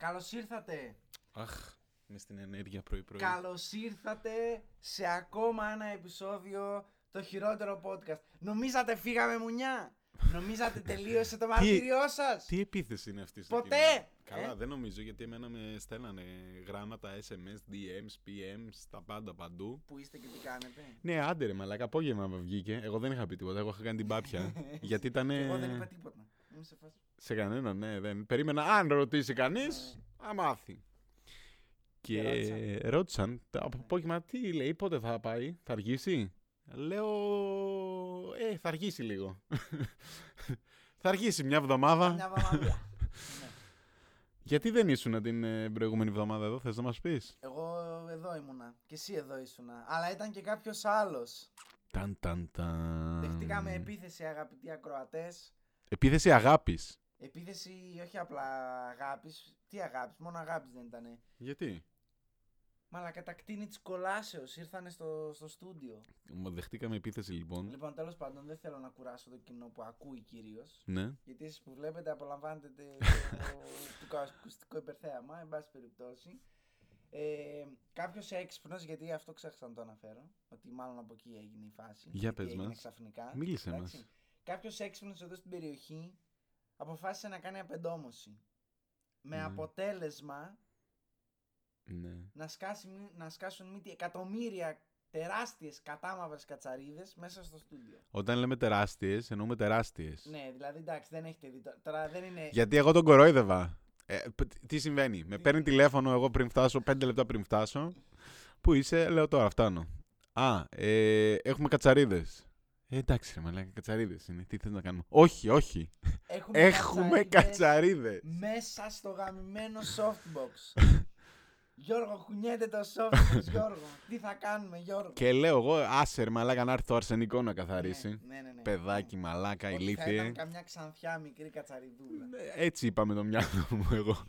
Καλώς ήρθατε. Αχ, με στην ενέργεια πρωί-πρωί. Καλώς ήρθατε σε ακόμα ένα επεισόδιο το χειρότερο podcast. Νομίζατε φύγαμε μουνιά; Νομίζατε τελείωσε το μαρτύριό σας; Τι επίθεση είναι αυτή στο Ποτέ! κείμενο; Καλά, Ε; δεν νομίζω γιατί εμένα με στέλνανε γράμματα, SMS, DMs, PMs, τα πάντα παντού. Που είστε και τι κάνετε; Ναι, άντε ρε μαλάκα, απόγευμα με βγήκε. Εγώ δεν είχα πει τίποτα, εγώ είχα κάνει την πάπια. γιατί ήταν. Και εγώ δεν είπα τίποτα. Είμαι σε φάση. Σε κανέναν, ναι, δεν. Περίμενα, αν ρωτήσει κανείς, θα μάθει. Και Και ρώτησαν. ρώτησαν, το από απόγευμα τι λέει, πότε θα πάει, θα αργήσει; Λέω, ε, θα αργήσει λίγο. θα αργήσει μια εβδομάδα. Μια βαμαδία. Ναι. Γιατί δεν ήσουν την ε, προηγούμενη εβδομάδα εδώ, θες να μας πεις; Εγώ εδώ ήμουνα. Και εσύ εδώ ήσουνα. Αλλά ήταν και κάποιος άλλος. Ταν, ταν, ταν. Δεχτήκαμε επίθεση, αγαπητοί ακροατές. Επίθεση αγάπης. Επίθεση όχι απλά αγάπης. Τι αγάπης, μόνο αγάπης δεν ήταν. Γιατί; Μαλα κατά κτίνη της κολάσεως ήρθανε στο, στο στούντιο. Μα Δεχτήκαμε επίθεση λοιπόν. Λοιπόν, τέλος πάντων, δεν θέλω να κουράσω το κοινό που ακούει κυρίως. Ναι. Γιατί εσείς που βλέπετε απολαμβάνετε τε- το, το ακουστικό υπερθέαμα, εν πάση περιπτώσει. Ε, Κάποιος έξυπνος, γιατί αυτό ξέχασα να το αναφέρω, ότι μάλλον από εκεί έγινε η φάση. Για γιατί πες έγινε μας. Ξαφνικά. Μίλησέ μας. Κάποιος έξυπνος εδώ στην περιοχή αποφάσισε να κάνει απεντόμωση. Με Ναι. αποτέλεσμα Ναι. να, σκάσει, μυ- να σκάσουν μύτη εκατομμύρια τεράστιες κατάμαυρες κατσαρίδες μέσα στο στούντιο. Όταν λέμε τεράστιες, εννοούμε τεράστιες. Ναι, δηλαδή εντάξει, δεν έχετε δει. το- Τώρα δεν είναι. Γιατί εγώ τον κορόιδευα. Ε, π- τι συμβαίνει; Με παίρνει τηλέφωνο εγώ πριν φτάσω, πέντε λεπτά πριν φτάσω. Πού είσαι, λέω τώρα, φτάνω. Α, ε, έχουμε κατσαρίδες. Ε, εντάξει, ρε μαλάκα, κατσαρίδες είναι. Τι θες να κάνουμε; Όχι, όχι. Έχουμε, Έχουμε κατσαρίδες. Μέσα στο γαμημένο softbox. Γιώργο, κουνιέται το softbox, Γιώργο. Τι θα κάνουμε, Γιώργο; Και λέω εγώ, άσε ρε μαλάκα να έρθει το αρσενικό να καθαρίσει. Ναι, ναι, ναι, ναι. Παιδάκι, μαλάκα, Ότι Θα ηλίθιε. ήταν καμιά ξανθιά μικρή κατσαριδούλα. Ε, Έτσι είπα με το μυαλό μου εγώ.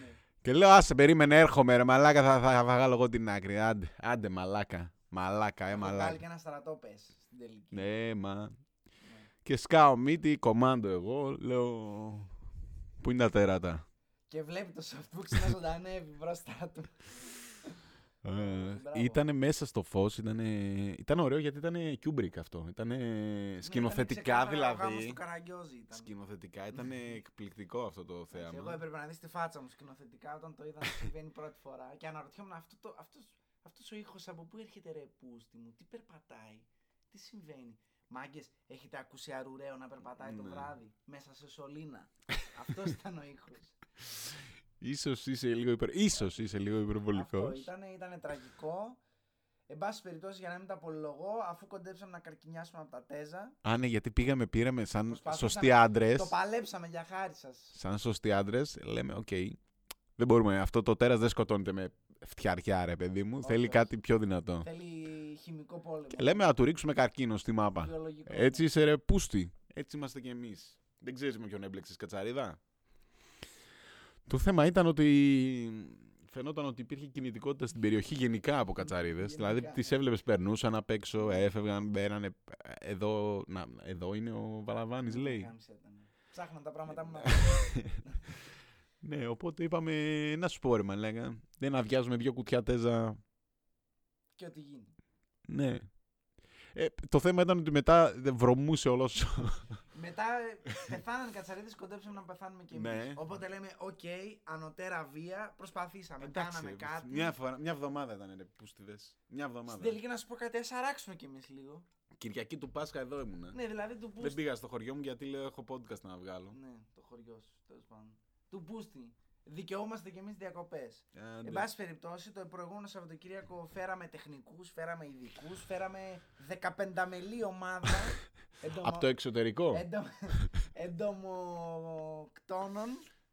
Ναι. Και λέω, άσε, περίμενε, έρχομαι ρε μαλάκα, θα, θα, θα βγάλω εγώ την άκρη. Άντε, άντε μαλάκα. Μαλάκα, ε, Έχω βγάλει μαλάκα. και ένα στρατό πες στην τελική. Ναι, μα. Ναι. Και σκάω μύτη, κομμάντο εγώ, λέω. Πού είναι τα τέρατα; Και βλέπει το softbox να ζωντανεύει μπροστά του. Ε, μπράβο. ήταν μέσα στο φως, ήταν, ήταν ωραίο γιατί ήταν Kubrick αυτό. Ήταν σκηνοθετικά Ναι, ήταν ξεκάθαρα Ο γάμος δηλαδή. του Καραγκιόζη ήταν. Σκηνοθετικά ήταν εκπληκτικό αυτό το Εντάξει, Εγώ θέαμα. έπρεπε να δεις τη φάτσα μου σκηνοθετικά όταν το είδα να συμβαίνει πρώτη φορά και αναρωτιόμουν αυτό το, αυτός, αυτός ο ήχος από πού έρχεται ρε πούστη μου, τι περπατάει, τι συμβαίνει. Μάγκες, έχετε ακούσει αρουραίο να περπατάει το Ναι. βράδυ μέσα σε σωλήνα. Αυτός ήταν ο ήχος. Ίσως είσαι λίγο, υπερ... Ίσως είσαι λίγο Αυτό υπερβολικός. ήταν, ήταν τραγικό. Εν πάση περιπτώσει, για να μην τα πολυλογώ, αφού κοντέψαμε να καρκινιάσουμε από τα Teza, Α, ναι, γιατί πήγαμε, πήραμε σαν Προσπαθήσαμε- σωστοί άντρες. το παλέψαμε για χάρη σας. Σαν σωστοί άντρες, λέμε, οκ. δεν μπορούμε. Αυτό το τέρας δεν σκοτώνεται με φτιαριά, ρε παιδί μου. Όχι, Θέλει όχι. κάτι πιο δυνατό. Θέλει χημικό πόλεμο. Και λέμε να του ρίξουμε καρκίνο στη μάπα. βιολογικό. Έτσι είσαι ρε πούστη. Έτσι είμαστε κι εμείς. Δεν ξέρεις με ποιον έμπλεξες κατσαρίδα. Το θέμα ήταν ότι φαινόταν ότι υπήρχε κινητικότητα στην περιοχή γενικά από κατσαρίδες. Γενικά, Δηλαδή ναι. τις έβλεπες, περνούσαν απ' έξω, έφευγαν, μπαίνανε. Εδώ, να, εδώ είναι ο Βαλαβάνης, λέει. Γάμισε τα, ναι. Ψάχναν τα πράγματα μου να Ναι, οπότε είπαμε να σου πω ρε μαλάκα. Δεν αδειάζουμε δύο κουτιά τέζα. και ό,τι γίνει. Ναι. Ε, το θέμα ήταν ότι μετά δεν βρωμούσε όλος. Μετά ε, πεθάναν οι κατσαρίδες, κοντέψαμε να πεθάνουμε κι εμείς. Ναι. Οπότε λέμε, οκ, ανωτέρα βία, προσπαθήσαμε, κάναμε κάτι. Μια, φορά, μια εβδομάδα ήταν ρε πούστιδες. Μια Στην εβδομάδα. τελική να σου πω κάτι, ας αράξουμε κι εμείς λίγο. Κυριακή του Πάσχα εδώ ήμουνα. Ναι, δηλαδή του Δεν Μπούστη. πήγα στο χωριό μου γιατί λέω έχω podcast να βγάλω. Ναι, το χωριό σου, τέλος πάντων. Του Μπούστη. Δικαιούμαστε κι εμείς διακοπές. Άντε. Εν πάση περιπτώσει, το προηγούμενο Σαββατοκύριακο φέραμε τεχνικούς, φέραμε ειδικούς, φέραμε 15 μελή ομάδα. εντομο- Από το εξωτερικό. εντο- Εντομοκτώνων.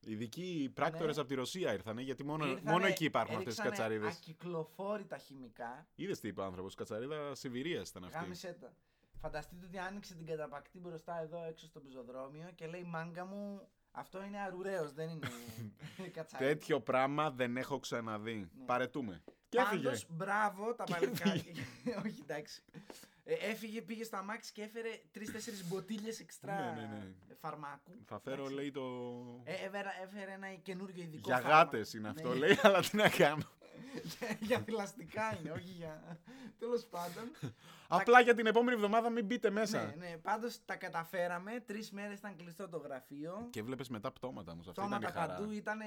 Ειδικοί πράκτορες Ναι. από τη Ρωσία ήρθανε γιατί μόνο, Ήρθανε, μόνο εκεί υπάρχουν αυτές τι έριξανε κατσαρίδες. Ακυκλοφόρητα χημικά. Είδες τι είπε ο άνθρωπος. Κατσαρίδα Σιβηρίας ήταν αυτή. Γάμισε τα. Φανταστείτε ότι άνοιξε την καταπακτή μπροστά εδώ έξω στο πεζοδρόμιο και λέει μάγκα μου αυτό είναι αρουραίος, δεν είναι κατσαρίδα. Τέτοιο πράγμα δεν έχω ξαναδεί. Ναι. Παρετούμε. Και έφυγε. Πάντως, μπράβο τα παλικάρια. Όχι, εντάξει. Ε, έφυγε, πήγε στο αμάξι και έφερε τρει-τέσσερι μποτίλες εξτρά Ναι, ναι, ναι. φαρμάκου. Θα φέρω, Εντάξει. λέει, το. Ε, έφερα- έφερε ένα καινούριο ειδικό. Για φάρμακο. γάτες είναι Ναι. αυτό, λέει, αλλά τι να κάνω. για, για θηλαστικά είναι, όχι για. Τέλος πάντων. Απλά για την επόμενη εβδομάδα μην μπείτε μέσα. ναι, ναι, πάντως τα καταφέραμε. Τρεις μέρες ήταν κλειστό το γραφείο. Και βλέπεις μετά πτώματα όμως. Αυτή ήταν η Πτώματα χαρά. παντού ήταν.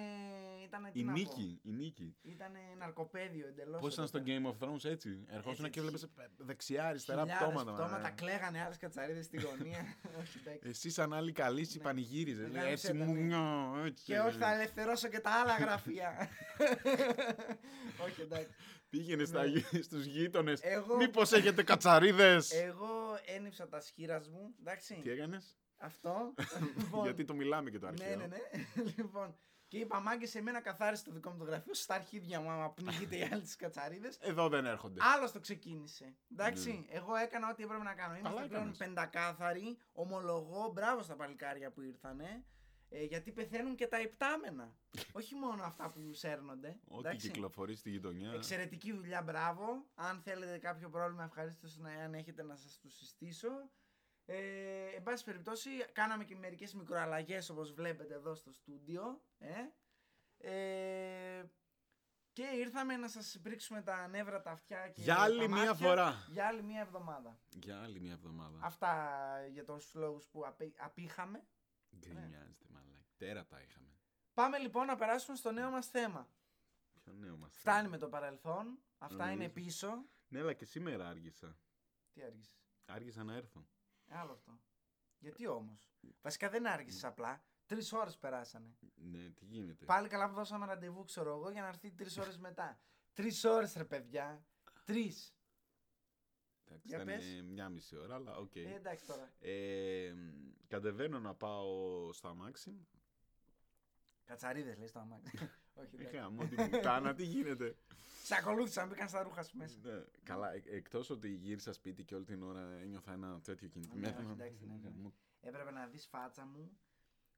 Ήτανε, Η νίκη, η νίκη. Ήταν ναρκοπαίδιο εντελώς. Πώς ήταν στο Game of Thrones έτσι. Ερχόσουν και Έτσι, βλέπει δεξιά, αριστερά Χιλιάδες πτώματα. πτώματα μαλάκα. κλαίγανε άλλες κατσαρίδες στη γωνία. Όχι, εντάξει. Εσύ σαν άλλη καλή Ναι. πανηγύριζες. Μεγάλη Έτσι ψέτα, μου ναι. νιώ, έτσι. Και όχι, θα ελευθερώσω και τα άλλα γραφεία. όχι, εντάξει. Πήγαινε Ναι. στους γείτονες. Εγώ, Μήπως έχετε κατσαρίδες; εγώ ένιψα τα σχήρα μου. Εντάξει. Τι έκανες; Αυτό. Λοιπόν, Γιατί το μιλάμε και το Ναι, αρχαίο. ναι, ναι. λοιπόν, και είπα, μάγκε, σε μένα καθάρισε το δικό μου το γραφείο. Στα αρχίδια μου, άμα πνιγείτε οι άλλοι τι κατσαρίδες. Εδώ δεν έρχονται. Άλλο το ξεκίνησε. Εντάξει, εγώ έκανα ό,τι έπρεπε να κάνω. Είμαστε Ναι. Καλά πλέον έκανες. πεντακάθαροι. Ομολογώ, μπράβο στα παλικάρια που ήρθανε. Ε, γιατί πεθαίνουν και τα υπτάμενα. Όχι μόνο αυτά που σέρνονται. Ό,τι εντάξει. κυκλοφορεί στη γειτονιά. Εξαιρετική δουλειά, μπράβο. Αν θέλετε κάποιο πρόβλημα, ευχαρίστω να αν έχετε να σας το συστήσω. Ε, εν πάση περιπτώσει, κάναμε και μερικές μικροαλλαγές όπως βλέπετε εδώ στο στούντιο. Ε. Ε, και ήρθαμε να σας πρίξουμε τα νεύρα, τα αυτιά και Για τα άλλη μία μάτια φορά. Για άλλη μία εβδομάδα. Για άλλη μια εβδομάδα. Αυτά για τους λόγους που απή- απήχαμε. Γκρινιάζεται, μαλάκα. Τέρατα είχαμε. Πάμε λοιπόν να περάσουμε στο νέο μας θέμα. Ποιο νέο μας. Φτάνει με το παρελθόν. Αυτά Νομίζω. είναι πίσω. Ναι, αλλά και σήμερα άργησα. Τι άργησες; Άργησα να έρθω. Άλλο αυτό. Γιατί όμως; Βασικά δεν άργησες απλά. Τρεις ώρες περάσανε. Ναι, τι γίνεται; Πάλι καλά που δώσαμε ραντεβού, ξέρω εγώ, για να έρθει τρεις ώρες μετά. Τρεις ώρες, ρε παιδιά. Τρεις. Εντάξει, Για ήταν πες. μια μισή ώρα, αλλά οκ. Ε, εντάξει τώρα. Ε, μ, κατεβαίνω να πάω στ' αμάξι. Κατσαρίδες λέει στο αμάξι. Όχι, εντάξει. Είχα την πουτάνα, τι γίνεται. Σε ακολούθησαν, μπήκαν στα ρούχα σου μέσα. Ναι, καλά, ε, εκτός ότι γύρισα σπίτι και όλη την ώρα ένιωθα ένα τέτοιο Ναι, κινητό. όχι, εντάξει, ναι, ναι. Έπρεπε να δεις φάτσα μου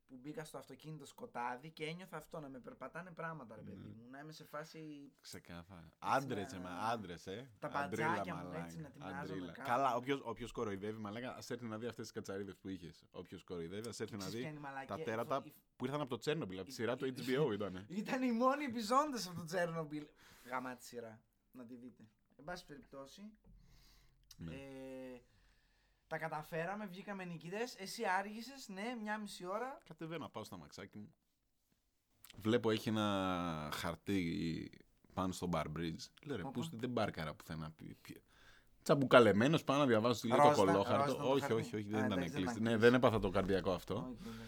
που μπήκα στο αυτοκίνητο σκοτάδι και ένιωθα αυτό να με περπατάνε πράγματα, ρε παιδί Ναι. μου. Να είμαι σε φάση. Ξεκάθαρα. Άντρε, να- με άντρες, ε. Τα Αντρίλα, μπατζάκια μου, μαλάκα. έτσι, να τεινάζομαι Αντρίλα. κάπου. Καλά, όποιος, όποιος κοροϊδεύει, μαλάκα, ας έρθει να δει αυτές τις κατσαρίδες που είχες. Όποιος κοροϊδεύει, ας έρθει να Ξέρεις ποια δει είναι η μαλακία. τα Η τέρατα φο- η- που ήρθαν από το Τσέρνομπιλ, από τη η- σειρά του η- HBO ήταν. Ήταν οι μόνοι επιζώντες από το Τσέρνομπιλ. Γαμά τη σειρά. Να τη δείτε. Εν πάση περιπτώσει. Ναι. Ε, τα καταφέραμε, βγήκαμε νικητές. Εσύ άργησες, ναι, μια μισή ώρα. Κατεβαίνω να πάω στα μαξάκι μου. Βλέπω έχει ένα χαρτί πάνω στο Bar Bridge. Λέω ρε, Όπα. πούστη δεν μπάρκαρα πουθενά. Πι- πι- Τσαμπουκαλεμένος, πάω να διαβάσω τι λέει το Ροζ ήταν- κολόχαρτο. ροζ ήταν το Όχι, χαρτί. όχι, όχι, Α, δεν ήταν εντάξει, δεν κλειστή. ήταν Ναι, κλειστή. δεν έπαθα το καρδιακό αυτό. Όχι, εντάξει.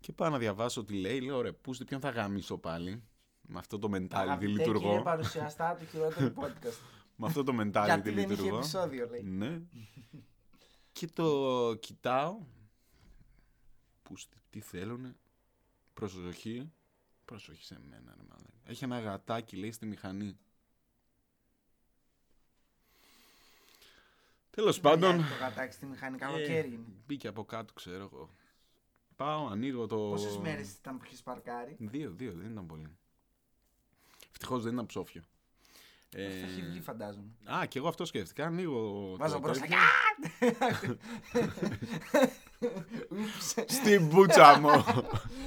Και πάω να διαβάσω τι λέει. Λέω ρε, πούστη ποιον θα γαμίσω πάλι; Με αυτό το mentality Αγαπητέ κύριε λειτουργώ. παρουσιαστά του χειρότερου podcast. Με αυτό το mentality Γιατί δεν είχε λειτουργώ. επεισόδιο, λέει. Ναι. Και το κοιτάω. Πούστη, τι θέλουνε. Προσοχή. Προσοχή σε μένα, ρε μαλάκα. Έχει ένα γατάκι, λέει, στη μηχανή. Τέλος πάντων, Το γατάκι στη μηχανή, καλοκαίρι είναι. μπήκε από κάτω, ξέρω εγώ. Πάω, ανοίγω το... Πόσες μέρες ήταν που είχες παρκάρει; Δύο, δύο, δεν ήταν πολύ. Ευτυχώς δεν ήταν ψόφιο. Ε, Θα έχει βγει, φαντάζομαι. Α, και εγώ αυτό σκέφτηκα. Ανοίγω. Βάζω το μπροστά. τέτοιο. Ούψ. Στην μπούτσα μου.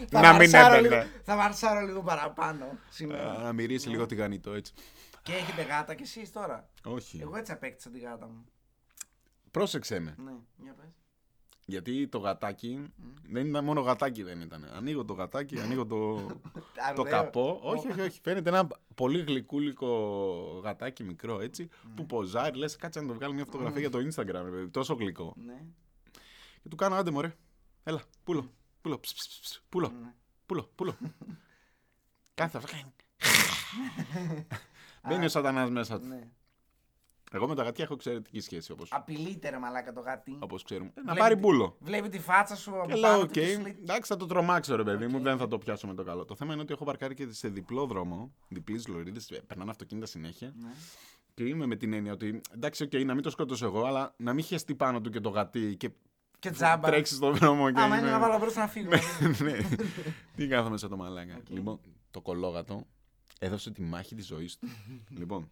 Θα να μην μαρσάρω έμπαινε. λίγο- Θα μαρσάρω λίγο παραπάνω σήμερα. Να μυρίσει λίγο τηγανιτό έτσι. Και έχετε γάτα κι εσείς τώρα; Όχι. Εγώ έτσι απέκτησα τη γάτα μου. Πρόσεξε με. Ναι, για πες. Γιατί το γατάκι δεν ήταν μόνο γατάκι, δεν ήταν. Ανοίγω το γατάκι, ανοίγω το, το Αρδαίο. καπό. όχι, όχι, όχι. Φαίνεται ένα πολύ γλυκούλικο γατάκι μικρό έτσι. Που ποζάρει. Λες, κάτσε να το βγάλει μια φωτογραφία για το Instagram. ρε παιδί, Τόσο γλυκό. Ναι, Και του κάνω άντε μωρέ. Έλα, πούλο. Πούλο. ψ, ψ, ψ, ψ, Πούλο. ναι. Πούλο. Πούλο. Κάθε αυτό. Μπαίνει ο σατανάς μέσα του. Ναι. Εγώ με τα γατιά έχω εξαιρετική σχέση όπως, Απειλείται ρε μαλάκα το γάτι. όπως ξέρουμε. Να Βλέπει- πάρει πούλο. Βλέπει τη φάτσα σου από Και λέω, πάνω οκ, του και σου λέει, εντάξει, θα το τρομάξω, ρε παιδί μου, δεν θα το πιάσω με το καλό. Το θέμα είναι ότι έχω παρκάρει και σε διπλό δρόμο, διπλής λωρίδες, περνάνε αυτοκίνητα συνέχεια. ναι. Και είμαι με την έννοια ότι εντάξει, οκ, να μην το σκότωσω εγώ, αλλά να μην χεστεί πάνω του και το γατί και Και τζάμπα. τρέξει στον δρόμο και. Άμα είμαι- είναι να βάλω μπροστά να φύγω. ναι. Τι κάθομαι σαν το μαλάκα. Οκ. Λοιπόν, το κωλόγατο έδωσε τη μάχη της ζωής του. λοιπόν,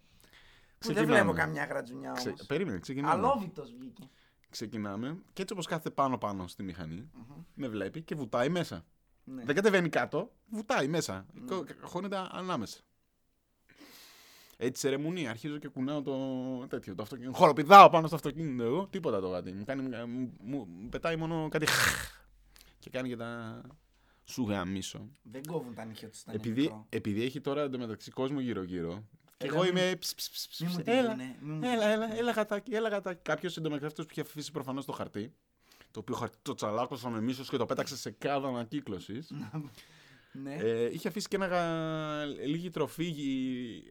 Που δεν βλέπω καμιά γρατζουνιά Ξε... όμως. Περίμενε, ξεκινάμε. Αλόβητος βγήκε. Ξεκινάμε και έτσι όπως κάθεται πάνω-πάνω στη μηχανή, Μμμ. με βλέπει και βουτάει μέσα. Ναι. Δεν κατεβαίνει κάτω, βουτάει μέσα. Mm. Χώνεται ανάμεσα. Έτσι σερεμουνή, αρχίζω και κουνάω το τέτοιο, το αυτοκίνητο. Χοροπηδάω πάνω στο αυτοκίνητο εγώ, τίποτα το γάτι. Μου, κάνει, μου, μου- μου πετάει μόνο κάτι και κάνει και τα σου γαμίσω. Δεν κόβουν τα νύχια τους στα Επειδή, επειδή έχει τώρα εντωμεταξύ κόσμο γύρω-γύρω. Και Έλα, εγώ μη- είμαι. ψ, ψ, ψ, ψ, Μη μου ψ, την Έλα, πούνε, μη μου έλα, την έλα, έλα, γατάκι, έλα, γατάκι. Κάποιος εντωμεταξύ αυτό που είχε αφήσει προφανώς το χαρτί. Το οποίο χαρτί το τσαλάκωσα με μίσος και το πέταξε σε κάδο ανακύκλωσης. Ναι. Ε, είχε αφήσει και ένα γα... λίγη τροφή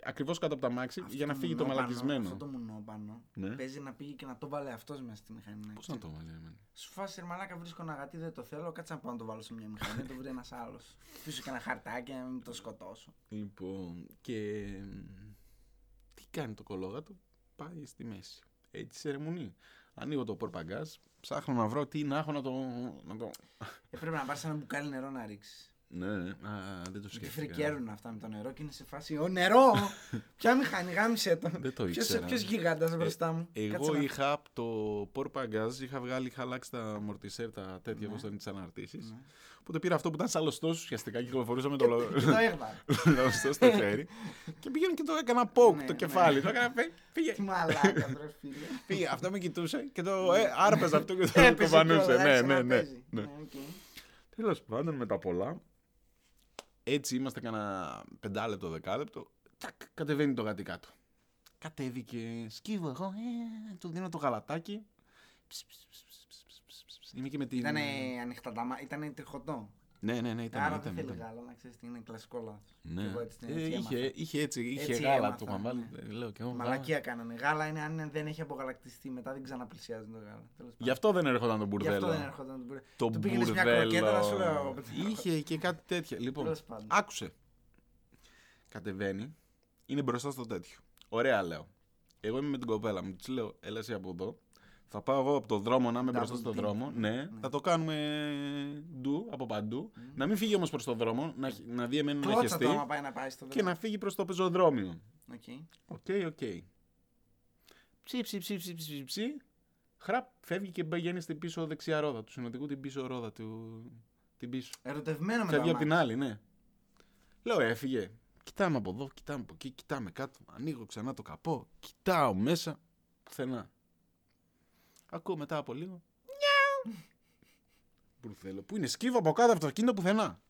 ακριβώς κάτω από τα μάξι Αυτό για να φύγει το μουνό πάνω, μαλακισμένο. Αυτό το μουνό πάνω. Ναι. Παίζει να πήγε και να το βάλε αυτός μέσα στη μηχανή. Πώς να το βάλει, εμένα. Σου φάσει ρε μαλάκα, βρίσκω ένα γατί, δεν το θέλω. Κάτσε να πάω να το βάλω σε μια μηχανή, να το βρει ένας άλλος. Πίσω και ένα χαρτάκι να μην το σκοτώσω. Λοιπόν, και. Τι κάνει το κολόγατο, πάει στη μέση. Έτσι σερεμουνή. Ανοίγω το πορπαγκάζ, ψάχνω να βρω τι να έχω να το. Να το... Ε, πρέπει να πάρεις ένα μπουκάλι νερό να ρίξεις. Ναι, ναι, α, δεν το Γιατί σκέφτηκα. φρικέρουν αυτά με το νερό και είναι σε φάση. Ο νερό! Ποια μηχανή, γάμισε τον. Δεν το Ποιος- ήξερα. Ποιος γίγαντας μπροστά μου. Κάτσε Εγώ να- είχα από το πορπαγκάζ, είχα βγάλει, είχα αλλάξει τα μορτισέρ, τα τέτοια, Ναι. όπως ήταν τις αναρτήσεις. Ναι. Οπότε πήρα αυτό που ήταν σαν λοστός ουσιαστικά, κυκλοφορούσα με το λο- Και το έγβαλε. λοστό στο χέρι. και πήγαινε και το έκανα poke Ναι, το ναι. κεφάλι. Το έκανα, «Φε- φύγε, Τι μαλάκα, ρε φίλε. φύγε. Αυτό με κοιτούσε και το ε, άρπαζε αυτό και το Έπεσε κουβαλούσε. κιόλας, Ναι, άρχισε ναι, να ναι. παίζει. ναι. Ναι, οκ. Τέλος πάντων, με τα πολλά. Έτσι είμαστε κανένα πεντάλεπτο, δεκάλεπτο. Τακ, κατεβαίνει το γάτι κάτω. Κατέβηκε, σκύβω εγώ, ε, του δίνω το γαλατάκι. Ψ, ψ, ψ, ψ, ψ, ψ, ψ, ψ. Είμαι και με την... Ήτανε ανοιχτά τα μάτια, ήτανε τριχωτό. Ναι, ναι, ναι, ήταν. Άρα ήταν, δεν θέλει ήταν. γάλα, να ξέρεις τι είναι κλασικό λάθος. Ναι. Και εγώ έτσι την Ε, έτσι είχε, έμαθα. είχε έτσι, είχε Έτσι γάλα έμαθα, το μαμάλι. ναι. Ε, Λέω και εγώ. γάλα. Μαλακία κάνανε. Γάλα είναι αν δεν έχει απογαλακτιστεί, μετά δεν ξαναπλησιάζει το γάλα. Τέλος Γι' πάντων. αυτό δεν έρχονταν το Γι' μπουρδέλο. αυτό δεν έρχονταν το μπουρδέλο. Το Του πήγαινες μια κροκέτα, να σου λέω, μπουρδέλο. Είχε και κάτι τέτοια. Λοιπόν, Τέλος πάντων. άκουσε. Κατεβαίνει. Είναι μπροστά στο τέτοιο. Ωραία, λέω. Εγώ είμαι με την κοπέλα μου. Της λέω, έλα εσύ από εδώ. Θα πάω εγώ από το δρόμο να είμαι Double μπροστά στον team. δρόμο. Ναι, Ναι. θα το κάνουμε ντου από παντού. Να μην φύγει όμως προς τον δρόμο, να, να δει εμένα να Κλώτσα χεστεί το άμα πάει να πάει στο και να φύγει προς το πεζοδρόμιο. OK. OK, OK. Ψι, ψι, ψι, ψι, ψι, ψι. Χραπ, φεύγει και πηγαίνει στην πίσω δεξιά ρόδα του συνοδηγού, την πίσω ρόδα του. Την πίσω. Ερωτευμένο με Φεύγει το από την αμάξι. άλλη, ναι. Λέω, έφυγε. Κοιτάμε από εδώ, κοιτάμε από εκεί, κοιτάμε κάτω. Ανοίγω ξανά το καπό, κοιτάω μέσα. Πουθενά. Ακούω μετά από λίγο. Νιάου. Μπουρδέλο. Πού είναι, σκύβω από κάτω από το αυτοκίνητο πουθενά.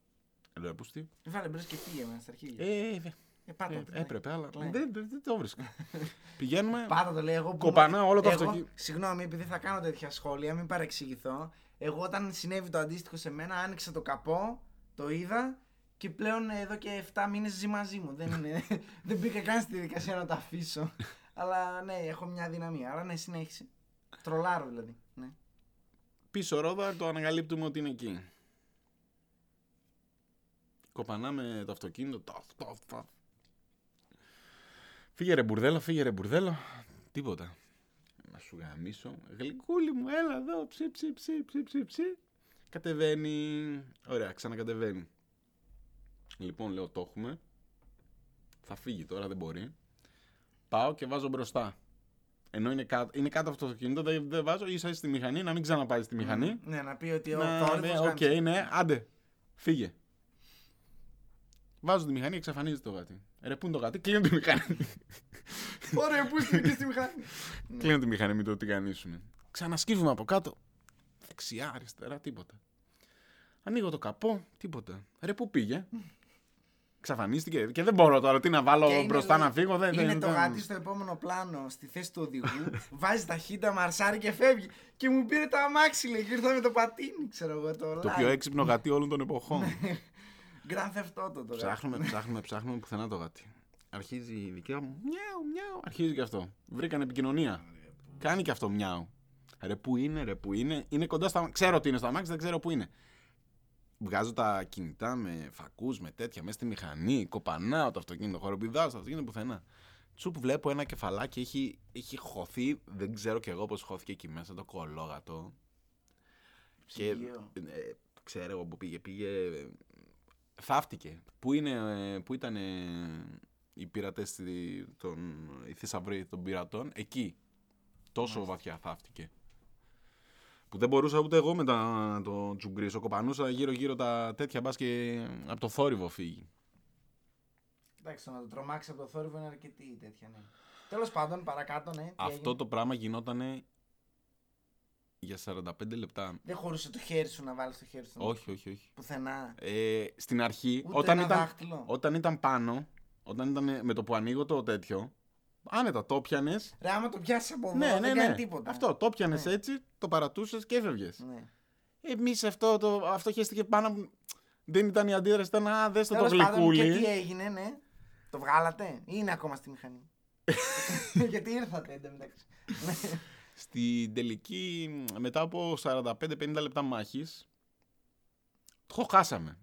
Λέω, πού τι. Βάλε μπρος και φύγε μέσα στα αρχίδια. Ε, ε, Ε, πάτα ε, το, ναι. έπρεπε, αλλά Κλάει. δεν, δεν, δεν το βρίσκω. Πηγαίνουμε. Πάτα το λέει εγώ που. Κοπανάω όλο το εγώ, αυτοκίνητο. Συγγνώμη, επειδή θα κάνω τέτοια σχόλια, μην παρεξηγηθώ. Εγώ όταν συνέβη το αντίστοιχο σε μένα, άνοιξα το καπό, το είδα και πλέον εδώ και 7 μήνες ζει μαζί μου. Δεν, είναι, δεν μπήκα καν στη διαδικασία να το αφήσω. Αλλά ναι, έχω μια δυναμία. Άρα ναι, συνέχισε. Τρολάρω δηλαδή. Ναι. Πίσω ρόδα το ανακαλύπτουμε ότι είναι εκεί. Κοπανάμε το αυτοκίνητο. Ταφ, ταφ, ταφ. Φύγε ρε μπουρδέλο, φύγε ρε μπουρδέλο. Τίποτα. Να σου γαμίσω. Γλυκούλη μου, έλα εδώ. Ψι, ψι, ψι, ψι, ψι, ψι. Κατεβαίνει. Ωραία, ξανακατεβαίνει. Λοιπόν, λέω το έχουμε. Θα φύγει τώρα, δεν μπορεί. Πάω και βάζω μπροστά. Ενώ είναι κάτω, είναι κάτω από το αυτοκίνητο, δεν, δεν βάζω ίσα στη μηχανή, να μην ξαναπάει στη μηχανή. Ναι, να πει ότι ο Να, θόρυβος ναι, οκ, γάμισε. ναι, άντε. Φύγε. Βάζω τη μηχανή, εξαφανίζει το γάτι. Ρε, πού είναι το γάτι, κλείνω τη μηχανή. Ωραία, πού είστε και στη μηχανή. κλείνω τη μηχανή, μην το τηγανίσουμε. Ξανασκύβουμε από κάτω. Δεξιά, αριστερά, τίποτα. Ανοίγω το καπό, τίποτα. Ρε, πού πήγε; Εξαφανίστηκε και δεν μπορώ τώρα τι να βάλω Και είναι, μπροστά λέει, να φύγω. Δεν, είναι δεν, το δεν- γάτι στο επόμενο πλάνο στη θέση του οδηγού, βάζει ταχύτητα, μαρσάρει και φεύγει. Και μου πήρε το αμάξι, λέει, και ήρθα με το πατίνι, ξέρω εγώ το Το live. πιο έξυπνο γατί όλων των εποχών. Grand Theft Auto το γάτι. ψάχνουμε, ψάχνουμε, ψάχνουμε πουθενά το γάτι. Αρχίζει η δικιά μου. Μιάου, μιάου. Αρχίζει και αυτό. Βρήκαν επικοινωνία. Κάνει και αυτό μιάου. Ρε, πού είναι, ρε, πού είναι. Είναι κοντά στα. Ξέρω ότι είναι στο αμάξι, δεν ξέρω πού είναι. Βγάζω τα κινητά με φακούς, με τέτοια, μέσα στη μηχανή. Κοπανάω το αυτοκίνητο, χοροπηδάω στο αυτοκίνητο πουθενά. Τσουπ βλέπω ένα κεφαλάκι, έχει, έχει χωθεί. Δεν ξέρω κι εγώ πώς χώθηκε εκεί μέσα το κολόγατο. Και Ψυγείο. ε, ξέρω εγώ που πήγε. Πήγε. ε, Θαύτηκε. Πού, είναι, ε, πού ήταν. ε, οι πειρατές, των, οι θησαυροί των πειρατών, εκεί. Τόσο βαθιά θαύτηκε. Που δεν μπορούσα ούτε εγώ μετά να το τσουγκρίσω. Κοπανούσα γύρω-γύρω τα τέτοια μπας και από το θόρυβο φύγει. Εντάξει, να το τρομάξεις από το θόρυβο είναι αρκετή τέτοια, ναι. Τέλος πάντων, παρακάτω, ναι. τι Αυτό έγινε; το πράγμα γινόταν για 45 λεπτά. Δεν χωρούσε το χέρι σου να βάλεις το χέρι σου. Όχι, όχι, όχι. Πουθενά. Ε, στην αρχή, Ούτε όταν ένα ήταν, δάχτυλο. όταν ήταν πάνω, όταν ήταν με το που ανοίγω το τέτοιο, άνετα το πιανε. Ρε, άμα το πιάσεις από εδώ, Ναι, δεν ναι, κάνει ναι. τίποτα. Αυτό, το πιανε Ναι. έτσι, το παρατούσες και έφευγες. Ναι. Εμείς αυτό, το, αυτό χέστηκε πάνω. μου. Δεν ήταν η αντίδραση, ήταν α, δες το, το Τέλος πάντων, γλυκούλι. Και τι έγινε, ναι. Το βγάλατε ή είναι ακόμα στη μηχανή; Γιατί ήρθατε εντωμεταξύ. Ναι. Στην τελική, μετά από 45-50 λεπτά μάχης, το χάσαμε.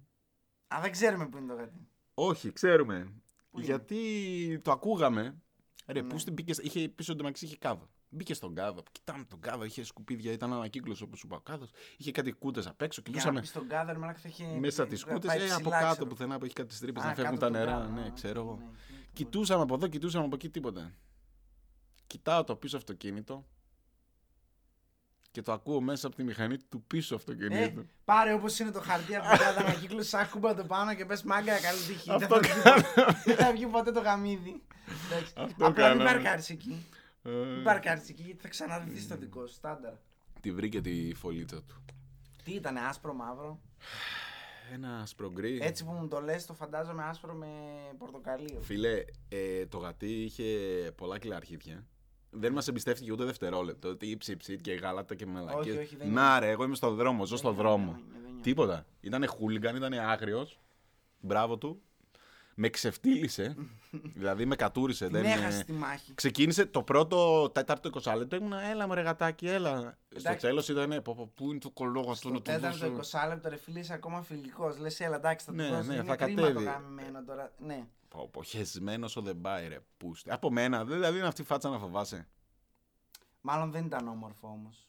Α, δεν ξέρουμε που είναι το γατί. Όχι, ξέρουμε. Πού είναι; Γιατί το ακούγαμε. Ρε, Ναι. πού στην μπήκε, είχε πίσω το μεταξύ είχε κάδο. Μπήκε στον κάδο, κοιτάμε τον κάδο, είχε σκουπίδια, ήταν ανακύκλωση όπως σου είπα ο κάδο. Είχε κάτι κούτες απ' έξω, Για να κοιτούσαμε πεις τον κάδερ, μαλάκα θα είχε. μέσα τις θα κούτες. πάει Ε, από ψηλά, κάτω ξέρω. πουθενά που έχει κάτι τρύπε Α, να φεύγουν κάτω τα τον νερά. κάδο, Ναι, α, ξέρω εγώ. ναι, εκεί που- Κοιτούσαμε από εδώ, κοιτούσαμε από εκεί, τίποτα. Κοιτάω το πίσω αυτοκίνητο και το ακούω μέσα από τη μηχανή του πίσω Ε, αυτοκίνητου. πάρε όπως είναι το χαρτί από την κάτω ανακύκλωση, σαν κούμπα το πάνω και πες μάγκα καλή τύχη. Δεν Αυτό θα βγει ποτέ- Δεν θα βγει ποτέ το γαμίδι. Εντάξει. Αυτό Απλά μην κάναμε. παρκάρει εκεί. Ε, Μην παρκάρει εκεί γιατί θα ξαναδείς το δικό σου. Στάνταρ. Τη βρήκε τη φωλίτσα του. Τι ήταν, άσπρο μαύρο; Ένα σπρογκρί. Έτσι που μου το λες το φαντάζομαι άσπρο με πορτοκαλί. Φίλε, ε, το γατί είχε πολλά κιλά αρχίδια. Δεν μας εμπιστεύτηκε ούτε δευτερόλεπτο. Ότι η ψήψη και γάλατα και μελακές. Όχι, όχι, δεν Να ρε, εγώ είμαι στον δρόμο, ζω στον Δεν δρόμο. νιώθω, δεν νιώθω. Τίποτα. Ήτανε χούλιγκαν, ήτανε άγριος. Μπράβο του. Με ξεφτύλισε. δηλαδή με κατούρισε. Την δεν, έχασε ε, στη μάχη. Ξεκίνησε το πρώτο τέταρτο 20 λεπτό. Ήμουνα, έλα μου ρε γατάκι, έλα. Στο Εντάξει. τέλος ήταν, πω, πω, πού είναι το κολόγο αυτό Στο να το τέταρτο δώσω. 20 λεπτό ρε φίλε είσαι ακόμα φιλικός. Λες, έλα εντάξει, θα το Ναι, δώσω. ναι, είναι θα κρίμα κατέβει. το γαμμένο τώρα. Ναι. Πω, πω, χεσμένος ο δεν πάει ρε, πούστη. Από μένα, δηλαδή είναι αυτή η φάτσα να φοβάσαι. Μάλλον δεν ήταν όμορφο όμως.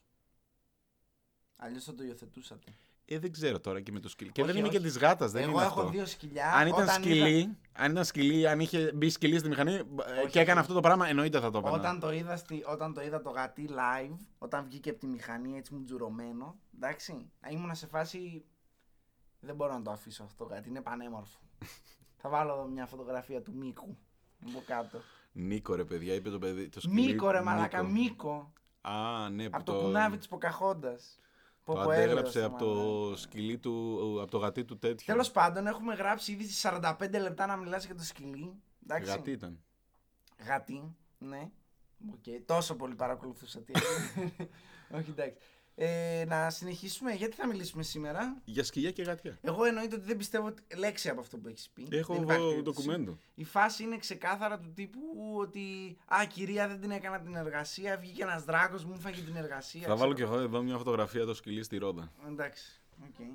Αλλιώς θα το υιοθετούσατε. Ε, δεν ξέρω τώρα και με το σκυλί. Και Όχι, δεν είμαι όχι. και της γάτας, δεν Εγώ είναι έχω αυτό. δύο σκυλιά. Αν ήταν όταν σκυλί, είδα- αν ήταν σκυλί, αν είχε μπει σκυλί στη μηχανή ε, Όχι, και έκανε όχι. αυτό το πράγμα, εννοείται θα το έπαιρνα. Όταν το, είδα στη, όταν το είδα το γατί live, όταν βγήκε από τη μηχανή έτσι μου τζουρωμένο, εντάξει, ήμουνα σε φάση. Δεν μπορώ να το αφήσω αυτό το γατί, είναι πανέμορφο. Θα βάλω εδώ μια φωτογραφία του Μίκου. Από κάτω. Νίκο ρε παιδιά, είπε το παιδί. Το σκυλί, Μίκο ρε μαλάκα, Νίκο. Μίκο. Α, ναι, που Από το κουνάβι της Ποκαχόντας. Το αντέγραψε από το σκυλί του, από το γατί του τέτοιο. Τέλος πάντων, έχουμε γράψει ήδη στις 45 λεπτά να μιλάς για το σκυλί. Εντάξει. Γατί ήταν. Γατί, ναι. Οκ, τόσο πολύ παρακολουθούσα τι έγινε. Όχι, εντάξει. Ε, να συνεχίσουμε, γιατί θα μιλήσουμε σήμερα; Για σκυλιά και γατιά. Εγώ εννοείται ότι δεν πιστεύω ότι- λέξη από αυτό που έχεις πει. Έχω Δεν υπάρχει εγώ περίπτωση. ντοκουμέντο. Η φάση είναι ξεκάθαρα του τύπου ότι Α, κυρία δεν την έκανα την εργασία. Βγήκε ένας δράκος, μου 'φαγε την εργασία. Θα βάλω και ξέρω. εγώ εδώ μια φωτογραφία το σκυλί στη ρόδα. Εντάξει. οκ.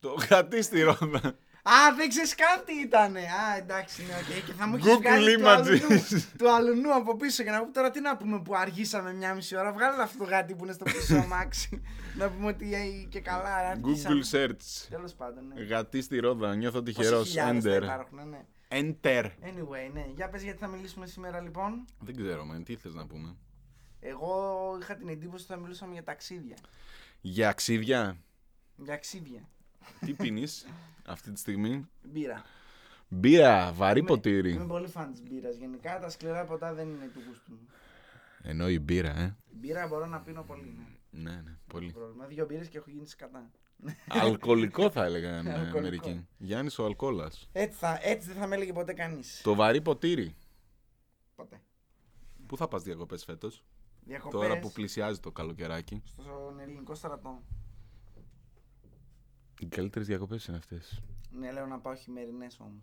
Το γατί στη ρόδα. Α, δεν ξέρεις καν τι ήτανε. Α, εντάξει, ναι, οκ. Και θα μου έχεις Google βγάλει του images. αλλουνού, του αλλουνού από πίσω. Και να πούμε τώρα τι να πούμε που αργήσαμε μια μισή ώρα. Βγάλε αυτό το γάτι που είναι στο πίσω αμάξι. να πούμε ότι ε, και καλά. Google search. Τέλος πάντων, ναι. Γατί στη ρόδα. Νιώθω Πόσοι τυχερός. χιλιάδες θα Enter. υπάρχουν, ναι. Enter. Anyway, ναι. Για πες γιατί θα μιλήσουμε σήμερα λοιπόν. Δεν ξέρω, man. τι θες να πούμε. Εγώ είχα την εντύπωση ότι θα μιλούσαμε για ταξίδια. Για αξίδια. Για αξίδια. Τι πίνεις αυτή τη στιγμή; Μπύρα. Μπύρα, βαρύ Είμαι- ποτήρι. Είμαι πολύ φαν της μπύρας. Γενικά τα σκληρά ποτά δεν είναι του γούστου μου. Ενώ η μπύρα, ε. Μπύρα μπορώ να πίνω πολύ. Ναι. Ναι, ναι, πολύ. Πρόβλημα. Δύο μπύρες και έχω γίνει σκατά. Αλκοολικό θα έλεγαν ε, Αλκοολικό. μερικοί. Γιάννης ο αλκόλας. Έτσι, θα, έτσι δεν θα με έλεγε ποτέ κανείς. Το βαρύ ποτήρι. Ποτέ. Πού θα πας διακοπές φέτος; Διακοπές Τώρα που πλησιάζει το καλοκαιράκι. στον ελληνικό στρατό. Οι καλύτερες διακοπές είναι αυτές. Ναι, λέω να πάω χειμερινές όμως.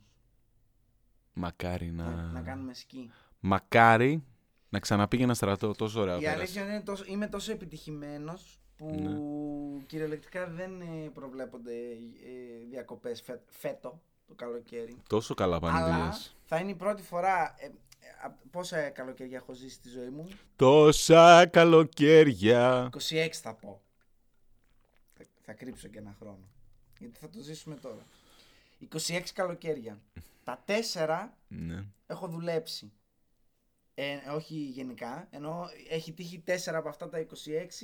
Μακάρι να... Να, να κάνουμε σκι. Μακάρι να ξαναπήγαινα στρατό. Τόσο ωραία Η πέρασε. αλήθεια είναι τόσο, είμαι τόσο επιτυχημένος που Ναι. κυριολεκτικά δεν ε, προβλέπονται ε, διακοπές φε, φέτο το καλοκαίρι. Τόσο καλά πάνε οι Αλλά δουλειές. θα είναι η πρώτη φορά. Ε, ε, απ- πόσα καλοκαίρια έχω ζήσει στη ζωή μου, Τόσα καλοκαίρια. 26 θα πω. Θα, θα κρύψω και ένα χρόνο. Γιατί θα το ζήσουμε τώρα. 26 καλοκαίρια. Τα 4 Ναι. έχω δουλέψει. Ε, όχι γενικά, ενώ έχει τύχει 4 από αυτά τα 26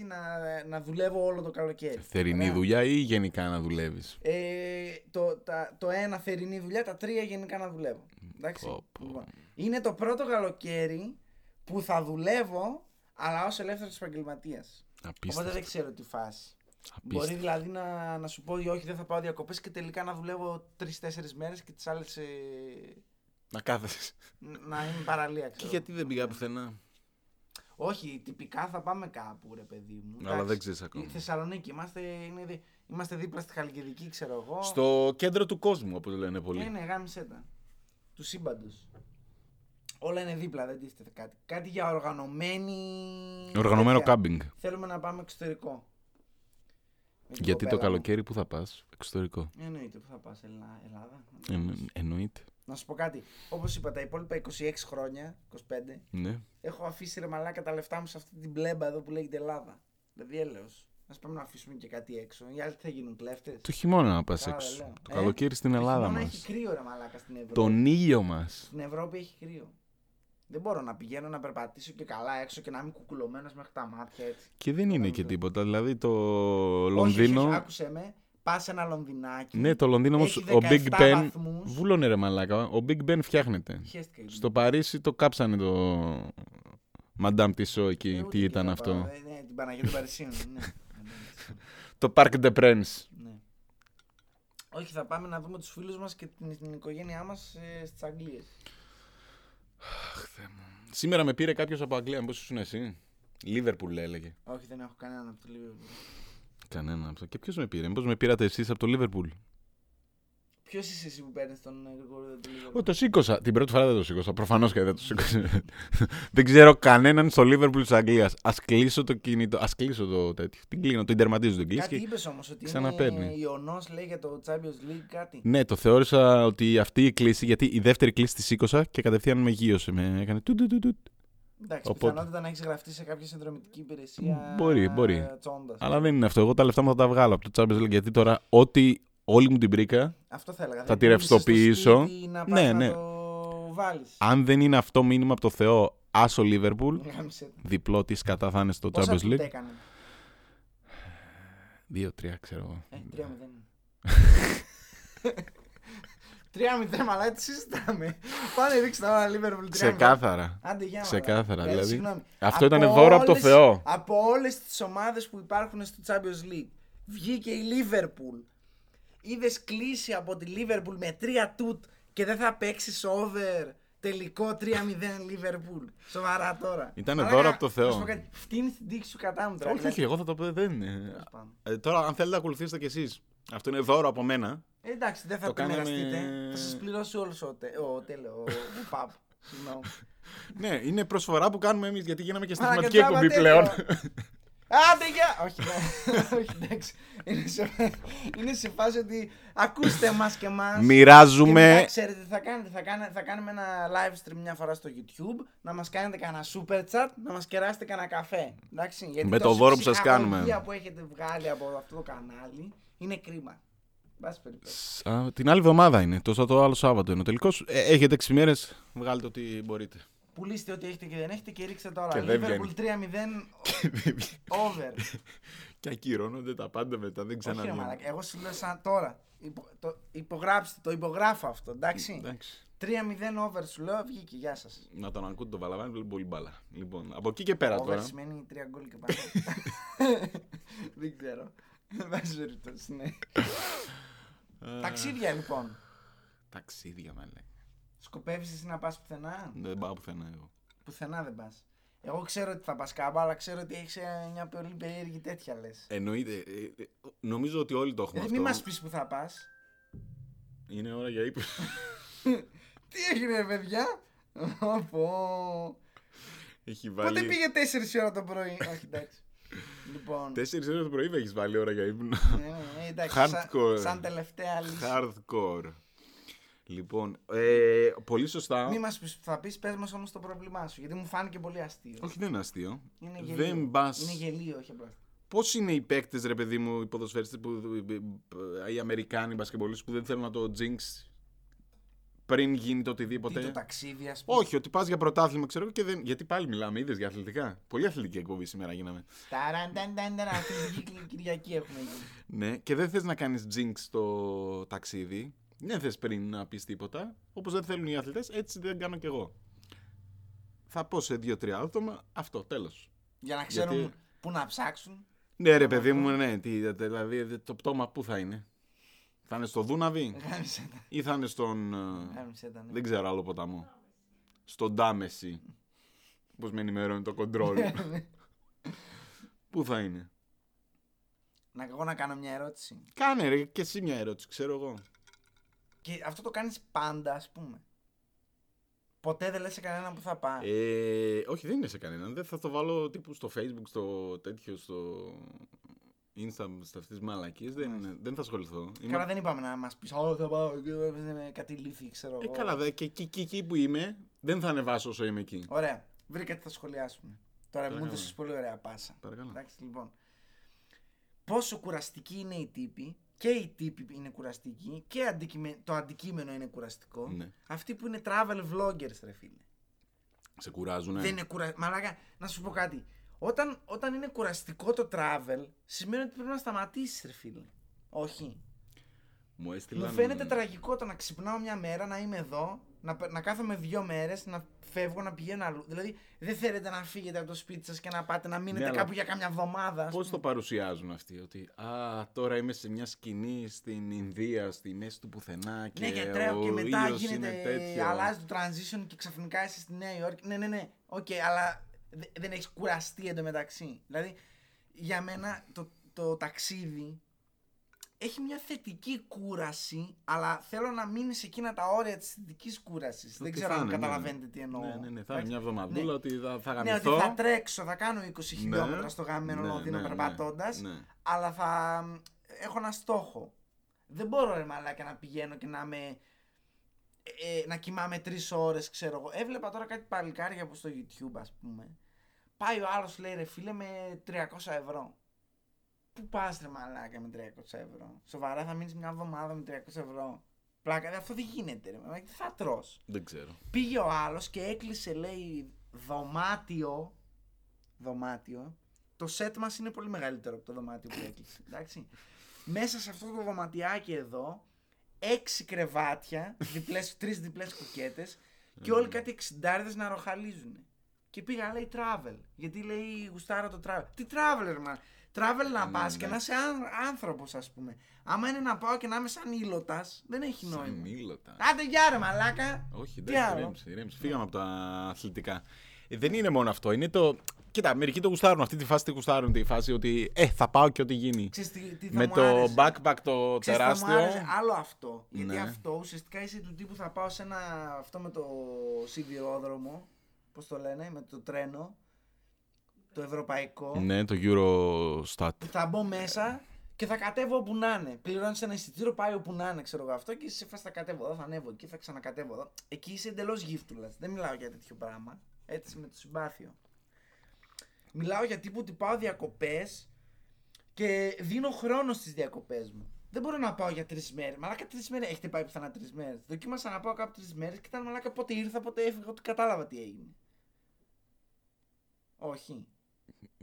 να, να δουλεύω όλο το καλοκαίρι. Θερινή Ωραία. δουλειά ή γενικά να δουλεύεις; Ε, το, τα, το ένα θερινή δουλειά, τα τρία γενικά να δουλεύω. Εντάξει. Πω, πω. Λοιπόν, είναι το πρώτο καλοκαίρι που θα δουλεύω, αλλά ως ελεύθερος επαγγελματίας. Οπότε Απίστευτο. δεν ξέρω τι φάση. Μπορεί Απίστευτο. δηλαδή να, να σου πω ότι όχι, δεν θα πάω διακοπές και τελικά να δουλεύω τρει-τέσσερι μέρες και τις άλλες. Να κάθεσαι. να είμαι παραλία, Και ξέρω. γιατί δεν πήγα πουθενά; Όχι, τυπικά θα πάμε κάπου, ρε παιδί μου. Αλλά Εντάξει. δεν ξέρεις ακόμα. Η Θεσσαλονίκη, είμαστε, είναι, δι- είμαστε δίπλα στη Χαλκιδική, ξέρω εγώ. Στο κέντρο του κόσμου, όπως λένε πολλοί. Ναι, ναι, γάμισε τα. Του σύμπαντος. Όλα είναι δίπλα, δεν τίθεται κάτι. Κάτι για οργανωμένη. Οργανωμένο τέτοια. κάμπινγκ. Θέλουμε να πάμε εξωτερικό. Με την Γιατί το κοπέλα μου. καλοκαίρι που θα πας, εξωτερικό; Εννοείται, πού θα πας, Ελλάδα. Ε, εννοείται. Να σου πω κάτι. Όπως είπα, τα υπόλοιπα 26 χρόνια, 25, Ναι. έχω αφήσει ρε μαλάκα τα λεφτά μου σε αυτή την μπλέμπα εδώ που λέγεται Ελλάδα. Δηλαδή έλεος. Α πάμε να αφήσουμε και κάτι έξω. Οι άλλοι τι θα γίνουν κλέφτες; Το χειμώνα να πας Καλά, έξω. λέω. Το Ε, καλοκαίρι στην Ελλάδα μας. Έχει κρύο ρε μαλάκα στην Ευρώπη. Τον ήλιο μας. Στην Ευρώπη έχει κρύο. Δεν μπορώ να πηγαίνω να περπατήσω και καλά έξω και να είμαι κουκουλωμένος μέχρι τα μάτια έτσι. Και δεν είναι νομίζω. και τίποτα. Δηλαδή το Όχι, Λονδίνο. όχι, όχι, άκουσε με. Πας σε ένα Λονδινάκι. Ναι, το Λονδίνο όμως Έχει ο Big 17 Ben. βαθμούς. Βούλωνε ρε μαλάκα. Ο Big Ben φτιάχνεται. Χαίστηκα εκεί. Στο Παρίσι το κάψανε το. Μαντάμ Τισό Ε, εκεί. ούτε Τι εκεί ήταν θα αυτό; πάω. Ε, Ναι, την Παναγία των Παρισίων. ναι. Το Parc de Prince. ναι. Όχι, θα πάμε να δούμε τους φίλους μας και την, την οικογένειά μας ε, στις Αγγλίες. Σήμερα με πήρε κάποιος από Αγγλία. Πώ ήσουν εσύ; Λίβερπουλ έλεγε. Όχι, δεν έχω κανέναν από το Liverpool. Κανένα από αυτό. Και ποιος με πήρε. Μήπως με πήρατε εσείς από το Λίβερπουλ; Ποιος είσαι εσύ που παίρνεις τον ε, Γρηγόριο του Liverpool. Ω, το σήκωσα. Την πρώτη φορά δεν το σήκωσα. Προφανώς και δεν το σήκωσα. δεν ξέρω κανέναν στο Λίβερπουλ της Αγγλίας. Α κλείσω το κινητό. Α κλείσω το τέτοιο. Την κλείνω, το ιντερματίζω την κλείσει. Κάτι Και... είπες όμως ότι ξαναπαίρνει. είναι ιονός λέει για το Champions League κάτι. Ναι, το θεώρησα ότι αυτή η κλίση, γιατί η δεύτερη κλίση τη σήκωσα και κατευθείαν με γύρωσε. Με έκανε του, του, του, του. Εντάξει, Οπότε. πιθανότητα να έχεις γραφτεί σε κάποια συνδρομητική υπηρεσία Μπορεί, μπορεί. ε, τσόντας. Αλλά δεν είναι αυτό. Εγώ τα λεφτά μου θα τα βγάλω από το Champions League γιατί τώρα ό,τι όλη μου την πρίκα, Αυτό θα έλεγα. Θα Δεν τη πούλησες ρευστοποιήσω. το σπίτι Να πας Ναι, να ναι. το βάλεις. αν δεν είναι αυτό μήνυμα από το Θεό, άσο Λίβερπουλ, Γάμισε το. διπλό της κατά θα είναι στο Πόσα Champions του League. έκανε; Δύο-τρία, ξέρω εγώ. Ε, 3-0. 3-0, μαλάκα, τι συζητάμε. Πάνε ρίξτε τώρα Liverpool 3-0. Ξεκάθαρα. Άντε, για Ξεκάθαρα, μαλάκα. Ε, δηλαδή. συγγνώμη. Αυτό ήταν δώρο από το όλες- Θεό. Από όλες τις ομάδες που υπάρχουν στο Champions League βγήκε η Liverpool. Είδες κλείσει από τη Liverpool με 3 τούτ και δεν θα παίξεις over τελικό 3-0 Liverpool. Σοβαρά τώρα. Ήτανε Μαλάκα, δώρο από το Θεό. να σου πω κάτι, Φτύνει την τύχη σου κατά μου τώρα. όχι, όχι, εγώ θα το πω. Δεν είναι. Τέλος πάντων. Ε, τώρα, αν θέλετε, ακολουθήστε κι εσείς. Αυτό είναι δώρο από μένα. Ε, εντάξει, δεν θα Το το, κάναμε- μοιραστείτε. Θα σας πληρώσει όλος ο, τε, ο, τέλο, ο, ο Παπ. Συγγνώμη. ναι, είναι προσφορά που κάνουμε εμείς γιατί γίναμε και Μαλάκα, στιγματική τζάμπα εκπομπή τέτοιο. πλέον. Άντε για! Όχι, ναι. όχι, εντάξει. Είναι σε, είναι σε φάση ότι ακούστε μας και μας. Και Μοιράζουμε. μετά ξέρετε τι θα κάνετε. Θα, κάνε, θα κάνουμε ένα live stream μια φορά στο YouTube. Να μας κάνετε κανένα super chat. Να μας κεράσετε κανένα καφέ. Εντάξει, γιατί Με το τόση δώρο που σας ψυχαγωγία κάνουμε. που έχετε βγάλει από αυτό το κανάλι είναι κρίμα. Μπας περιπτώσει. Α, την άλλη εβδομάδα είναι. Το, το άλλο Σάββατο είναι ο τελικός. Ε, έχετε 6 μέρες. Βγάλετε ό,τι μπορείτε. Πουλήστε ό,τι έχετε και δεν έχετε και ρίξτε τώρα. Και δεν Liverpool 3-0 over. και ακυρώνονται τα πάντα μετά. Δεν Όχι, ρε ξαναβγαίνουν. μαλάκα. Εγώ σου λέω σαν τώρα. Υπο, το, υπογράψτε, το υπογράφω αυτό, εντάξει. Εντάξει. 3-0 over σου λέω, βγήκε, γεια σας. Να τον ακούτε το Βαλαβάνι, βλέπει πολύ μπάλα. Λοιπόν, από εκεί και πέρα Over τώρα. σημαίνει 3 γκολ και πάνω. Δεν ξέρω. Δεν βάζει περιπτώσει, ναι. Ταξίδια λοιπόν. Ταξίδια, μα λέει. Σκοπεύεις εσύ να πας πουθενά; Δεν πάω πουθενά εγώ. Πουθενά δεν πας. Εγώ ξέρω ότι θα πας κάμπα, αλλά ξέρω ότι έχεις ε, μια πολύ περίεργη τέτοια λες. Εννοείται. ε, ε, νομίζω ότι όλοι το έχουμε Ε, αυτό. μην μας πεις που θα πας. Είναι ώρα για ύπνο. Τι έγινε, ρε παιδιά; Πω. Έχει Πότε βάλει. πήγε 4 ώρα το πρωί; Όχι, εντάξει. Λοιπόν. 4 ώρε το πρωί έχεις βάλει ώρα για ύπνο. ναι, ναι, εντάξει. Hardcore. Σαν, σαν τελευταία λύση. Hardcore. Λοιπόν, ε, πολύ σωστά. Μη μας πεις θα πεις, πες μας όμως το πρόβλημά σου. Γιατί μου φάνηκε πολύ αστείο. Όχι, δεν είναι αστείο. Είναι γελίο. Δεν πας... Είναι γελίο, όχι απλά. Πώς είναι οι παίκτες, ρε παιδί μου, οι ποδοσφαιριστές, που, οι Αμερικάνοι μπασκεμπολίστε που δεν θέλουν να το jinx πριν γίνει το οτιδήποτε; Τι το ταξίδι, ας πούμε. Όχι, ότι πας για πρωτάθλημα, ξέρω εγώ, και δεν. Γιατί πάλι μιλάμε, είδες για αθλητικά. Πολύ αθλητική εκπομπή σήμερα γίναμε. Ταρανταντανταρα, αθλητική Κυριακή έχουμε γίνει. Ναι, και δεν θες να κάνεις jinx το ταξίδι; Δεν θες πριν να πεις τίποτα. Όπως δεν θέλουν οι αθλητές, έτσι δεν κάνω κι εγώ. Θα πω σε δύο-τρία άτομα αυτό, τέλος. Για να ξέρουν Γιατί- πού να ψάξουν. Ναι, ρε παιδί μου, ναι. Τι, δηλαδή το πτώμα πού θα είναι. Θα είναι στο Δούναβι Γάμισε τα. ή θα είναι στον. ε, Γάμισε τα, ναι. Δεν ξέρω άλλο ποταμό. Στον Ντάμεση. Πώς με ενημερώνει το κοντρόλ. Πού θα είναι. Να εγώ να κάνω μια ερώτηση. Κάνε ρε και εσύ μια ερώτηση, ξέρω εγώ. Και αυτό το κάνεις πάντα, ας πούμε. Ποτέ δεν λες σε κανέναν που θα πάει. Ε, όχι, δεν είναι σε κανέναν. Δεν θα το βάλω τύπου στο facebook, στο τέτοιο, στο insta, σε αυτές τις μαλακίες. Δεν, δεν θα ασχοληθώ. Είμαι- Καλά, δεν είπαμε να μας πεις «Ω, θα πάω και με κάτι λύθη, ξέρω Ε, εγώ». καλά, δε, και εκεί, και εκεί που είμαι, δεν θα ανεβάσω όσο είμαι εκεί. Ωραία. Βρήκα τι θα σχολιάσουμε. Τώρα μου Παρακαλώ. έδωσες πολύ ωραία πάσα. Παρακαλώ. Εντάξει, λοιπόν. Πόσο κουραστικοί είναι οι τύποι και οι τύποι είναι κουραστικοί και αντικειμε- το αντικείμενο είναι κουραστικό. Ναι. Αυτοί που είναι travel vloggers, ρε φίλε. Σε κουράζουνε. Δεν είναι κουραστικό. Μαλάκα, να σου πω κάτι. Όταν, όταν είναι κουραστικό το travel, σημαίνει ότι πρέπει να σταματήσεις, ρε φίλε. Όχι. Μου Μου έστειλαν... φαίνεται τραγικό το να ξυπνάω μια μέρα, να είμαι εδώ, να, πε- να κάθομαι δύο μέρες, να φεύγω, να πηγαίνω αλλού. Δηλαδή, δεν θέλετε να φύγετε από το σπίτι σας και να πάτε να μείνετε Ναι, αλλά κάπου για κάμια εβδομάδα. ας Πώς πούμε. το παρουσιάζουν αυτοί, ότι «Α, τώρα είμαι σε μια σκηνή στην Ινδία, στη μέση του πουθενά και Ναι, και τρέχω και ο μετά ήλιος είναι γίνεται. τέτοιο». Αλλάζει το transition και ξαφνικά είσαι στη Νέα Υόρκη. Ναι, ναι, ναι. Οκ, αλλά δε- δεν έχεις κουραστεί εντωμεταξύ. Δηλαδή, για μένα το, το ταξίδι έχει μια θετική κούραση, αλλά θέλω να μείνει σε εκείνα τα όρια της θετικής κούρασης. Δεν Ότι ξέρω θα αν είναι, ναι. καταλαβαίνετε τι εννοώ. Ναι, ναι, ναι, θα είναι Εντάξει. μια εβδομαδούλα ότι θα, θα Ναι, ότι γαμηθώ. θα τρέξω, θα κάνω 20 χιλιόμετρα στο γαμμένο Ναι, Λονδίνο ναι, ναι, περπατώντας, ναι. αλλά θα έχω ένα στόχο. Δεν μπορώ ρε μαλάκα να πηγαίνω και να με. Ε, να κοιμάμαι τρεις ώρες, ξέρω εγώ. Έβλεπα τώρα κάτι παλικάρια που στο YouTube, ας πούμε. Πάει ο άλλος, λέει ρε φίλε, με 300 ευρώ. Πού πας ρε μαλάκα με 300 ευρώ. Σοβαρά θα μείνεις μια εβδομάδα με 300 ευρώ. Πλάκα, αυτό δεν γίνεται, ρε. μαλάκα. Τι θα τρως. Δεν ξέρω. Πήγε ο άλλος και έκλεισε λέει δωμάτιο δωμάτιο το σετ μας είναι πολύ μεγαλύτερο από το δωμάτιο που έκλεισε εντάξει. μέσα σε αυτό το δωματιάκι εδώ έξι κρεβάτια διπλές, τρεις διπλές κουκέτες και όλοι κάτι εξιντάριδες να ροχαλίζουν και πήγα λέει travel γιατί λέει γουστάρα το travel τι travel ρε μα; Travel να πας και ναι. να είσαι αν- άνθρωπος ας πούμε άμα είναι να πάω και να είμαι σαν ήλωτας δεν έχει νόημα Σαν ήλωτας. Άντε γεια ρε μαλάκα. Όχι, Τι εντάξει, άλλο; ηρέμησε, ηρέμησε. Φύγαμε από τα αθλητικά. Ε, δεν είναι μόνο αυτό. Είναι το. Κοίτα, μερικοί το γουστάρουν. Αυτή τη φάση τη γουστάρουν. Τη φάση ότι ε, θα πάω και ό,τι γίνει. Ξέρεις τι, τι θα Με μου το άρεσε; backpack το Ξέρεις, θα μου τεράστιο. άρεσε; Άλλο αυτό. Γιατί Ναι. αυτό ουσιαστικά είσαι του τύπου θα πάω σε ένα αυτό με το σιδηρόδρομο. Πώς το λένε, με το τρένο. Το ευρωπαϊκό. Ναι, το Eurostat. Που θα μπω μέσα και θα κατέβω όπου να είναι. Πληρώνει ένα εισιτήριο, πάει όπου να είναι, ξέρω εγώ αυτό και είσαι σε φάση θα κατέβω εδώ, θα ανέβω εκεί, θα ξανακατέβω εδώ. Εκεί είσαι εντελώς γύφτουλας. Δεν μιλάω για τέτοιο πράγμα. Έτσι με το συμπάθειο. Μιλάω για τύπου ότι πάω διακοπές και δίνω χρόνο στις διακοπές μου. Δεν μπορώ να πάω για τρεις μέρες. Μαλάκα τρεις μέρες. Έχετε πάει πιθανά τρεις μέρες. Δοκίμασα να πάω κάπου τρεις μέρες και ήταν μαλάκα πότε ήρθα, πότε έφυγα, ότι κατάλαβα τι έγινε. Όχι.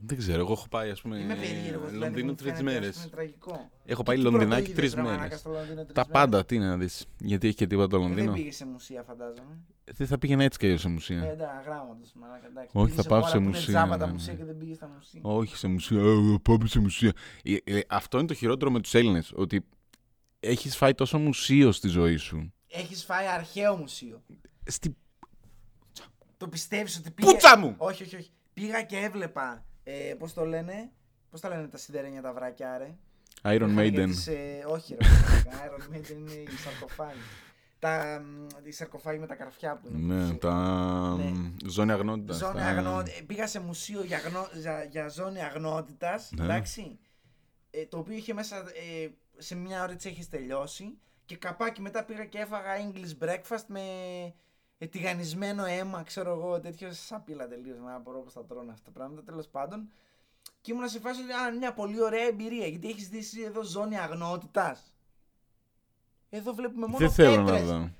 Δεν ξέρω, εγώ έχω πάει, ας πούμε. Είμαι περίεργος. Δηλαδή, Λονδίνο μου τρεις φαίνεται, μέρες. ας πούμε, τραγικό. Έχω Τι πάει πρώτο Λονδινάκι είδες, τρεις ρε μαλάκα, μέρες. στο Λονδίνο τρεις Τα μέρες; πάντα, τι να δεις. Γιατί έχει και τίποτα το Ε, Δεν Λονδίνο. πήγε σε μουσεία, φαντάζομαι. Δεν θα πήγαινα έτσι και αλλιώς σε Ε, μουσεία. εντάξει, γράμματος, μαλάκα, εντάξει. Όχι, Πήγες θα πάω χώρα σε που είναι μουσεία, τζάμπα τα ναι, μουσεία ναι. και δεν πήγες στα μουσεία. Όχι σε μουσεία. Ε, Πάμε σε μουσεία. Ε, ε, Αυτό είναι το χειρότερο με τους Έλληνες. Ότι έχεις φάει τόσο μουσείο στη ζωή σου. Έχεις φάει αρχαίο μουσείο. Στη Το πιστεύεις ότι πήγε... πούτσα μου! Όχι, όχι, όχι. Πήγα και έβλεπα, ε, πώς το λένε, πώς τα λένε τα σιδερένια τα βράκια, ρε; Iron Είχαν και Maiden. τις, ε, όχι ρε, μαλάκα, Iron Maiden είναι οι σαρκοφάγοι. Τα, μ, οι σαρκοφάγοι με τα καρφιά που είναι. Ναι, που τα Ναι. μ, ζώνη αγνότητας. Ζώνη αγνό... ε, Πήγα σε μουσείο για, γνω... για, για ζώνη αγνότητας, Ναι. εντάξει, ε, το οποίο είχε μέσα, ε, σε μια ώρα έτσι έχεις τελειώσει και καπάκι μετά πήγα και έφαγα English breakfast με ε, τηγανισμένο αίμα, ξέρω εγώ, τέτοιο σαπίλα τελείως, να απορώ πώς θα τρώνε αυτά τα πράγματα, τέλος πάντων. Και ήμουν σε φάση ότι α, είναι μια πολύ ωραία εμπειρία γιατί έχεις δει εσύ εδώ ζώνη αγνότητας. Εδώ βλέπουμε μόνο Δεν θέλω να πέτρες. δω.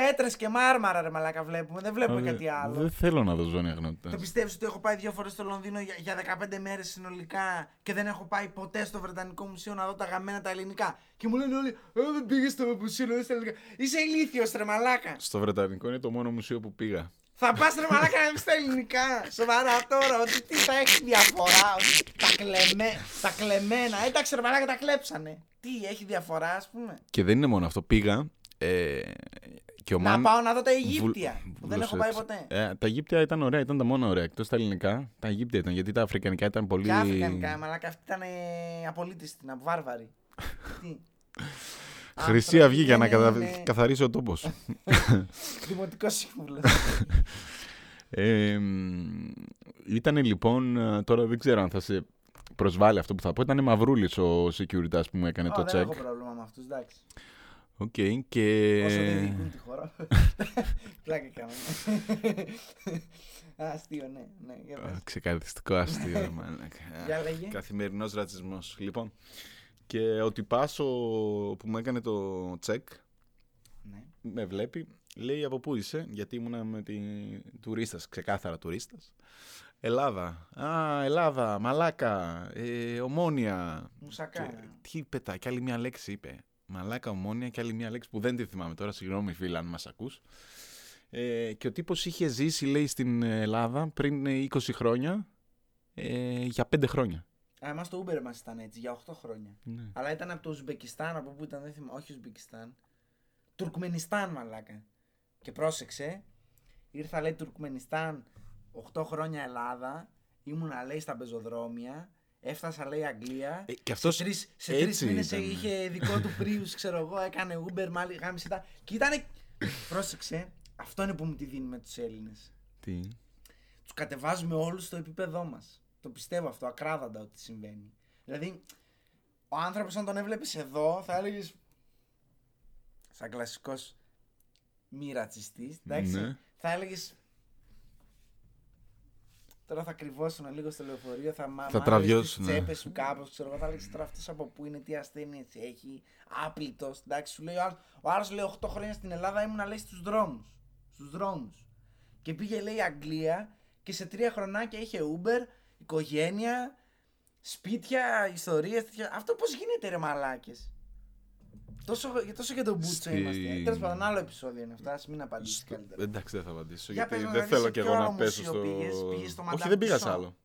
Πέτρες και μάρμαρα, ρε μαλάκα βλέπουμε. Δεν βλέπουμε Δεν- κάτι άλλο. Δεν θέλω να δω ζώνη αγνότητας. Το πιστεύεις ότι έχω πάει δύο φορές στο Λονδίνο για, για 15 μέρες συνολικά και δεν έχω πάει ποτέ στο Βρετανικό Μουσείο να δω τα γαμμένα τα ελληνικά; Και μου λένε όλοι, Ε, δεν πήγες στο μουσείο να δεις τα ελληνικά. Είσαι ηλίθιος, ρε μαλάκα. Στο Βρετανικό είναι το μόνο μουσείο που πήγα. Θα πας ρε μαλάκα να δεις τα ελληνικά. Σοβαρά τώρα, ότι τι θα έχει διαφορά. Ότι τα, κλεμέ, τα κλεμμένα. Εντάξει, ρε μαλάκα τα κλέψανε. Τι, έχει διαφορά, ας πούμε. Και δεν είναι μόνο αυτό. Πήγα. Ε, και ο Να Μαν- πάω να δω τα βουλ- Αιγύπτια. Που δεν έχω πάει βούλωσε ποτέ. έτσι. Ε, τα Αιγύπτια ήταν ωραία, ήταν τα μόνα ωραία. Εκτός τα ελληνικά, τα Αιγύπτια ήταν. Γιατί τα Αφρικανικά ήταν πολύ. Και αφρικανικά, μαλάκα, αυτή ήταν απολύτιστη, να βάρβαρη. Τι; Χρυσή Αυγή για να Άνθρωποι κατα... δεν είναι- καθαρίσει ο τόπος. Δημοτικός σύμβουλος. ε, ήταν λοιπόν. ε, Τώρα δεν ξέρω αν θα σε προσβάλλει αυτό που θα πω. Ήταν μαυρούλης ο security που μου έκανε Ω, το δεν check. έχω πρόβλημα με αυτούς, εντάξει. Οκ, και. Όσο δεν διοικούν τη χώρα. Πλάκα κάνουμε. Α, Αστείο, ναι. ναι για πες. Α, Ξεκαθαριστικό αστείο, ρε μαλάκα. Για λέγε. Καθημερινός ρατσισμός. Λοιπόν, και ο τυπάς ο- που μου έκανε το τσεκ, Ναι. με βλέπει, λέει από πού είσαι, γιατί ήμουνα με τη τουρίστας, ξεκάθαρα τουρίστας. Ελλάδα. Α, Ελλάδα, μαλάκα, ε, ομόνια. Μουσακά. Και τι είπε τα, και άλλη μια λέξη είπε. Μαλάκα, ομόνια και άλλη μια λέξη που δεν τη θυμάμαι τώρα, συγγνώμη φίλα αν μας ακούς. Ε, και ο τύπος είχε ζήσει, λέει, στην Ελλάδα πριν ε, 20 χρόνια, ε, για 5 χρόνια. Α, εμάς το Uber μας ήταν έτσι για 8 χρόνια. Ναι. Αλλά ήταν από το Ουσμπεκιστάν, από πού ήταν, δεν θυμάμαι. Όχι Ουσμπεκιστάν. Τουρκμενιστάν, μαλάκα. Και πρόσεξε, ήρθα λέει Τουρκμενιστάν 8 χρόνια Ελλάδα, ήμουνα λέει στα πεζοδρόμια, έφτασα λέει Αγγλία. Ε, και αυτός σε τρεις, σε τρεις έτσι μήνες ήταν. είχε δικό του πρίους, ξέρω εγώ, έκανε Uber, μάλι, γάμισε τα. Και ήταν. πρόσεξε, αυτό είναι που μου τη δίνουμε τους Έλληνες. Τι; Τους κατεβάζουμε όλους στο επίπεδό μας. Το πιστεύω αυτό, ακράδαντα ότι συμβαίνει. Δηλαδή, ο άνθρωπος, αν τον έβλεπες εδώ, θα έλεγες. Σαν κλασικός μη ρατσιστής, εντάξει. Ναι. Θα έλεγες. Τώρα θα κρυβώσουν λίγο στο λεωφορείο, θα, μα, Θα μ' τραβιώσουν, Τις ναι. τσέπες σου κάπως, ξέρω εγώ. Θα έλεγε τώρα αυτό από πού είναι, τι ασθένειες έχει. Άπλητος. Εντάξει, σου λέει ο άλλο. Ο άλλος λέει 8 χρόνια στην Ελλάδα ήμουν λέει στους δρόμους. Στους δρόμους. Και πήγε λέει Αγγλία και σε τρία χρονάκια είχε Uber, οικογένεια, σπίτια, ιστορίες, τέτοια. Αυτό πώς γίνεται ρε μαλάκες; Τόσο, τόσο για τον Μπούτσο Στη- είμαστε. Τέλος πάντων άλλο επεισόδιο είναι αυτά, ας μην απαντήσεις Στο- καλύτερα. Εντάξει, δεν θα απαντήσω. Για γιατί πες μου, δεν δηλαδή, θέλω σε και ποιο εγώ να άλλο πέσω μουσείο στο. πήγες; Πήγες στο Όχι, Madame δεν πήγα σε Tussauds? άλλο.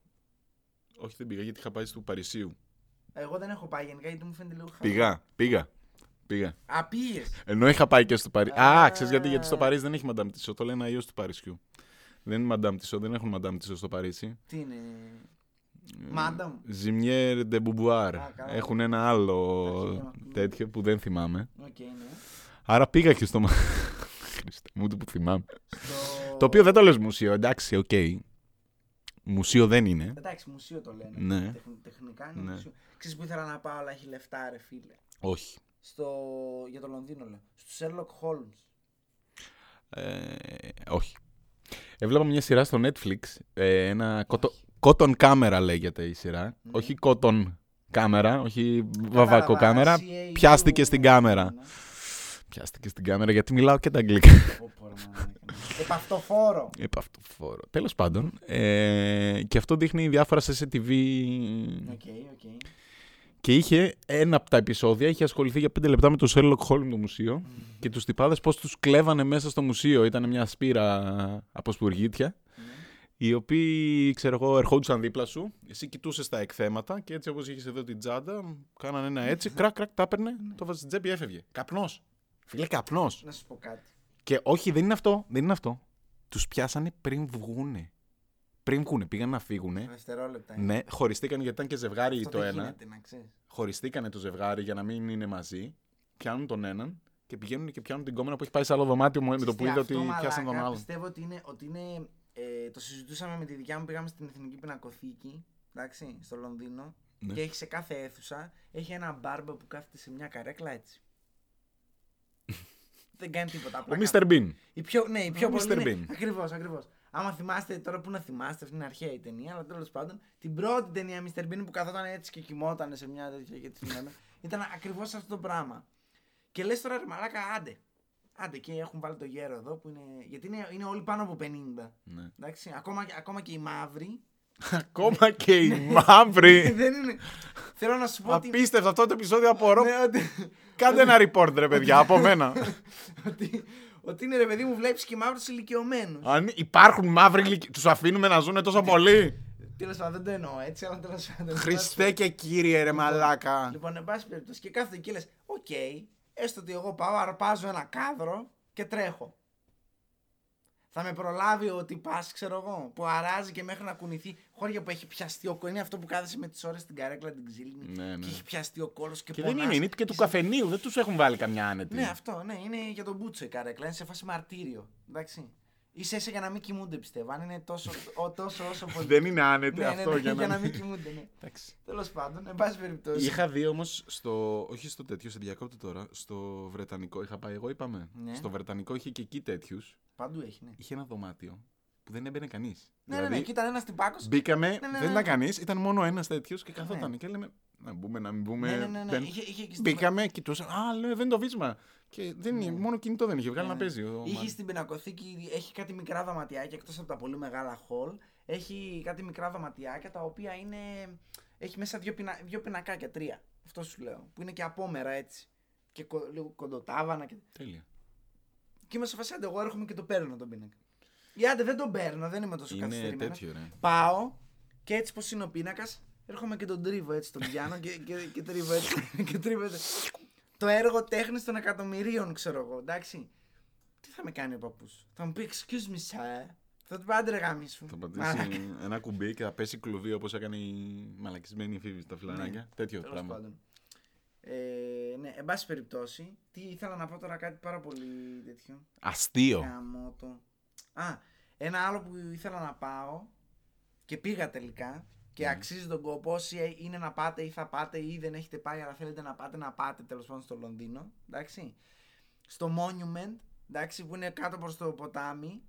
Όχι, δεν πήγα γιατί είχα πάει του Παρισίου. Εγώ δεν έχω πάει γενικά γιατί μου φαίνεται λίγο χαμηλό. Πήγα, πήγα. Πήγα. Α, πήγες. Ενώ είχα πάει και στο Παρίσι. Α, Α. ξέρεις γιατί, γιατί στο Παρίσι δεν έχει Madame Tissot. Το λένε αλλιώ του Παρισιού. Δεν είναι Madame Tussauds, δεν έχουν Madame Tussauds στο Παρίσι. Τι είναι. Madame. Ζιμιέρ de Beauvoir. Α, καλά. Έχουν ένα άλλο Αρχαίωμα. τέτοιο που δεν θυμάμαι. Οκ, ναι. Άρα πήγα και στο. Μα- Χριστέ μου, το που θυμάμαι. Στο... Το οποίο δεν το λες μουσείο, εντάξει, οκ. Μουσείο δεν είναι. Εντάξει, μουσείο το λένε. Ναι. Τεχ- τεχνικά είναι Ναι. μουσείο. Ξέρεις που ήθελα να πάω, αλλά έχει λεφτά, ρε φίλε. Όχι. Στο... Για το Λονδίνο λέω. Στο Sherlock Holmes. Ε, όχι. Έβλεπα μια σειρά στο Netflix. ε, ένα Caught o- Caught on Camera λέγεται η σειρά. Ναι. Όχι Cotton Camera, όχι βαμβακο- Κατάλαβα, κάμερα. C-A-U, Πιάστηκε στην κάμερα. ναι. Πιάστηκε στην κάμερα γιατί μιλάω και τα αγγλικά. Πω, πω, ρε μαλάκα. Επ' αυτοφώρω. Είπα αυτοφώρω. Τέλος πάντων. Ε, και αυτό δείχνει διάφορα σε CCTV. Οκ, οκ. Και είχε ένα από τα επεισόδια, είχε ασχοληθεί για πέντε λεπτά με το Sherlock Holmes το μουσείο και τους τυπάδες πώς τους κλέβανε μέσα στο μουσείο. Ήταν μια σπήρα από σπουργίτια, Ναι. Οι οποίοι, ξέρω εγώ, ερχόντουσαν δίπλα σου, εσύ κοιτούσες τα εκθέματα και έτσι όπως είχες εδώ την τσάντα, κάνανε ένα έτσι, κρακ, κρακ, τα έπαιρνε, το βάζεις στην τσέπη, έφευγε. Καπνός. Φίλε, καπνός. Να σου πω κάτι. Και όχι, δεν είναι αυτό, δεν είναι αυτό. Τους πιάσανε πριν βγούνε. Πριν βγούνε, πήγαν να φύγουνε. Δευτερόλεπτα. είναι. Ναι, χωριστήκαν γιατί ήταν και ζευγάρι Αυτό το δεν ένα γίνεται, να ξέρεις. χωριστήκανε το ζευγάρι για να μην είναι μαζί, πιάνουν τον έναν και πηγαίνουν και πιάνουν την κόμενα που έχει πάει σε άλλο δωμάτιο με το που είδε ότι Αυτό, πιάσαν τον μαλάκα, άλλον. Πιστεύω ότι είναι, ότι είναι ε, το συζητούσαμε με τη δικιά μου, πήγαμε στην Εθνική Πινακοθήκη, εντάξει, στο Λονδίνο. Ναι. Και έχει σε κάθε αίθουσα, έχει ένα μπάρμπο που κάθεται σε μια καρέκλα έτσι. Δεν κάνει τίποτα. Ο απλά Mr. Bean. Η πιο, ναι, η πιο Ο πολύ. Mr. Ναι, Bean. ακριβώς, ακριβώς. Άμα θυμάστε, τώρα που να θυμάστε, αυτή είναι αρχαία η ταινία, αλλά τέλος πάντων, την πρώτη ταινία Mr. Bean που καθόταν έτσι και κοιμόταν σε μια τέτοια και τη θυμάμαι, ήταν ακριβώς αυτό το πράγμα. Και λες τώρα ρε μαλάκα, άντε. Άντε και έχουν βάλει το γέρο εδώ που είναι. Γιατί είναι, είναι όλοι πάνω από 50. Ναι. Εντάξει, ακόμα, ακόμα και οι μαύροι. Ακόμα και οι μαύροι. δεν είναι. Θέλω να σου πω ότι. Απίστευτο αυτό το επεισόδιο απορώ. Ναι, ότι, Κάντε ένα report ρε παιδιά από μένα. ότι, ότι είναι ρε παιδί μου, βλέπεις και μαύρους ηλικιωμένους. Αν υπάρχουν μαύροι, τους αφήνουμε να ζουν τόσο πολύ. Τέλος πάντων, δεν το εννοώ έτσι, αλλά τέλος πάντων. Χριστέ και κύριε ρε μαλάκα. Λοιπόν, εν πάση περιπτώσει, και κάθεται και λες: Οκ, έστω ότι εγώ πάω, αρπάζω ένα κάδρο και τρέχω. Θα με προλάβει ο τυπάς, ξέρω εγώ, που αράζει και μέχρι να κουνηθεί. Χώρια που έχει πιαστεί ο κώλο. Είναι αυτό που κάθεσαι με τις ώρες στην καρέκλα την ξύλινη. Ναι, ναι. Και έχει πιαστεί ο κώλος και, Και δεν πονάς. είναι, είναι και του καφενείου, δεν τους έχουν βάλει καμιά άνετη. Ναι, αυτό, ναι, είναι για τον πούτσο η καρέκλα. Είναι σε φάση μαρτύριο. Εντάξει. Είσαι ίσα για να μην κοιμούνται, πιστεύω. Αν είναι τόσο, ο, τόσο όσο πολύ. Δεν είναι άνετη ναι, ναι, αυτό ναι, για να. μην κοιμούνται, ναι. Εντάξει. Τέλος πάντων, εν πάση περιπτώσει. Είχα δει όμως στο. Όχι στο τέτοιο, σε διακόπτω τώρα. Στο Βρετανικό. Είχα πάει εγώ, είπαμε. Ναι. Στο Βρετανικό είχε και εκεί τέτοιους. Παντού έχει, ναι. Είχε ένα δωμάτιο που δεν έμπαινε κανείς. Ναι, ναι, ναι, και ήταν ένας τυπάκο. Μπήκαμε, ναι, δεν ναι. ήταν κανείς, ήταν μόνο ένας τέτοιος και καθόταν. Και λέμε, να μπούμε, να μην μπούμε. Ναι, ναι, ναι, ναι. δεν- Είχε, είχε, και στην- Μπήκαμε, κοιτούσαν. Α, λέει, δεν είναι το βίσμα. Και δεν είναι, μόνο κινητό δεν είχε βγάλει Ναι, να ναι. παίζει. ο Είχε Μάρκ. στην πινακοθήκη, έχει κάτι μικρά δωματιάκια εκτός από τα πολύ μεγάλα hall. Έχει κάτι μικρά δωματιάκια τα οποία είναι. Έχει μέσα δύο, πινα, δύο πινακάκια, τρία. Αυτό σου λέω. Που είναι και απόμερα έτσι. Και κο, λίγο κοντοτάβανα. Και, Τέλεια. και είμαι σε φάση, άντε, εγώ έρχομαι και το παίρνω τον πίνακα. Ή άντε, δεν τον παίρνω, δεν είμαι τόσο Είναι καθυστερημένος. τέτοιο, ρε. Πάω και έτσι πως είναι ο πίνακας, έρχομαι και τον τρίβω έτσι τον πιάνω και, και, και τρίβω έτσι. και τρίβω έτσι. Το έργο τέχνης των εκατομμυρίων, ξέρω εγώ, εντάξει. Τι θα με κάνει ο παππούς; Θα μου πει, excuse me, sir. Θα του πω άντρε γάμι σου. Θα Μαλάκα. πατήσει ένα κουμπί και θα πέσει κλουβί όπως έκανε η μαλακισμένη φίβη στα φιλαράκια. Τέτοιο Ναι. Τέλος πράγμα. πάντων. Ε, ναι, εν πάση περιπτώσει, τι ήθελα να πω τώρα κάτι πάρα πολύ τέτοιο. Αστείο. Γαμώτο. Α, ένα άλλο που ήθελα να πάω και πήγα τελικά και αξίζει τον κόπο όσοι είναι να πάτε ή θα πάτε ή δεν έχετε πάει αλλά θέλετε να πάτε, να πάτε τέλος πάντων στο Λονδίνο, εντάξει. Στο Monument, εντάξει, που είναι κάτω προς το ποτάμι,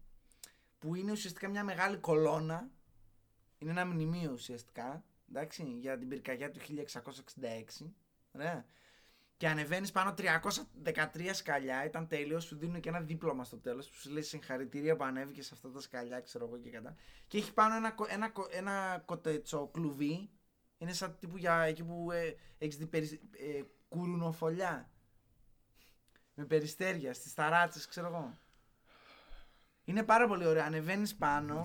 που είναι ουσιαστικά μια μεγάλη κολόνα, είναι ένα μνημείο ουσιαστικά, εντάξει, για την πυρκαγιά του 1666, ωραία. Και ανεβαίνεις πάνω 313 σκαλιά, ήταν τέλειος. Σου δίνουν και ένα δίπλωμα στο τέλος που σου λέει συγχαρητήρια που ανέβηκες σε αυτά τα σκαλιά, ξέρω εγώ και κατά. Και έχει πάνω ένα, κο- ένα, κο- ένα κοτετσό κλουβί. Είναι σαν τύπου για εκεί που ε, έχεις δει περι, ε, κουρουνοφολιά. Με περιστέρια στις ταράτσες, ξέρω εγώ. Είναι πάρα πολύ ωραίο. Ανεβαίνεις πάνω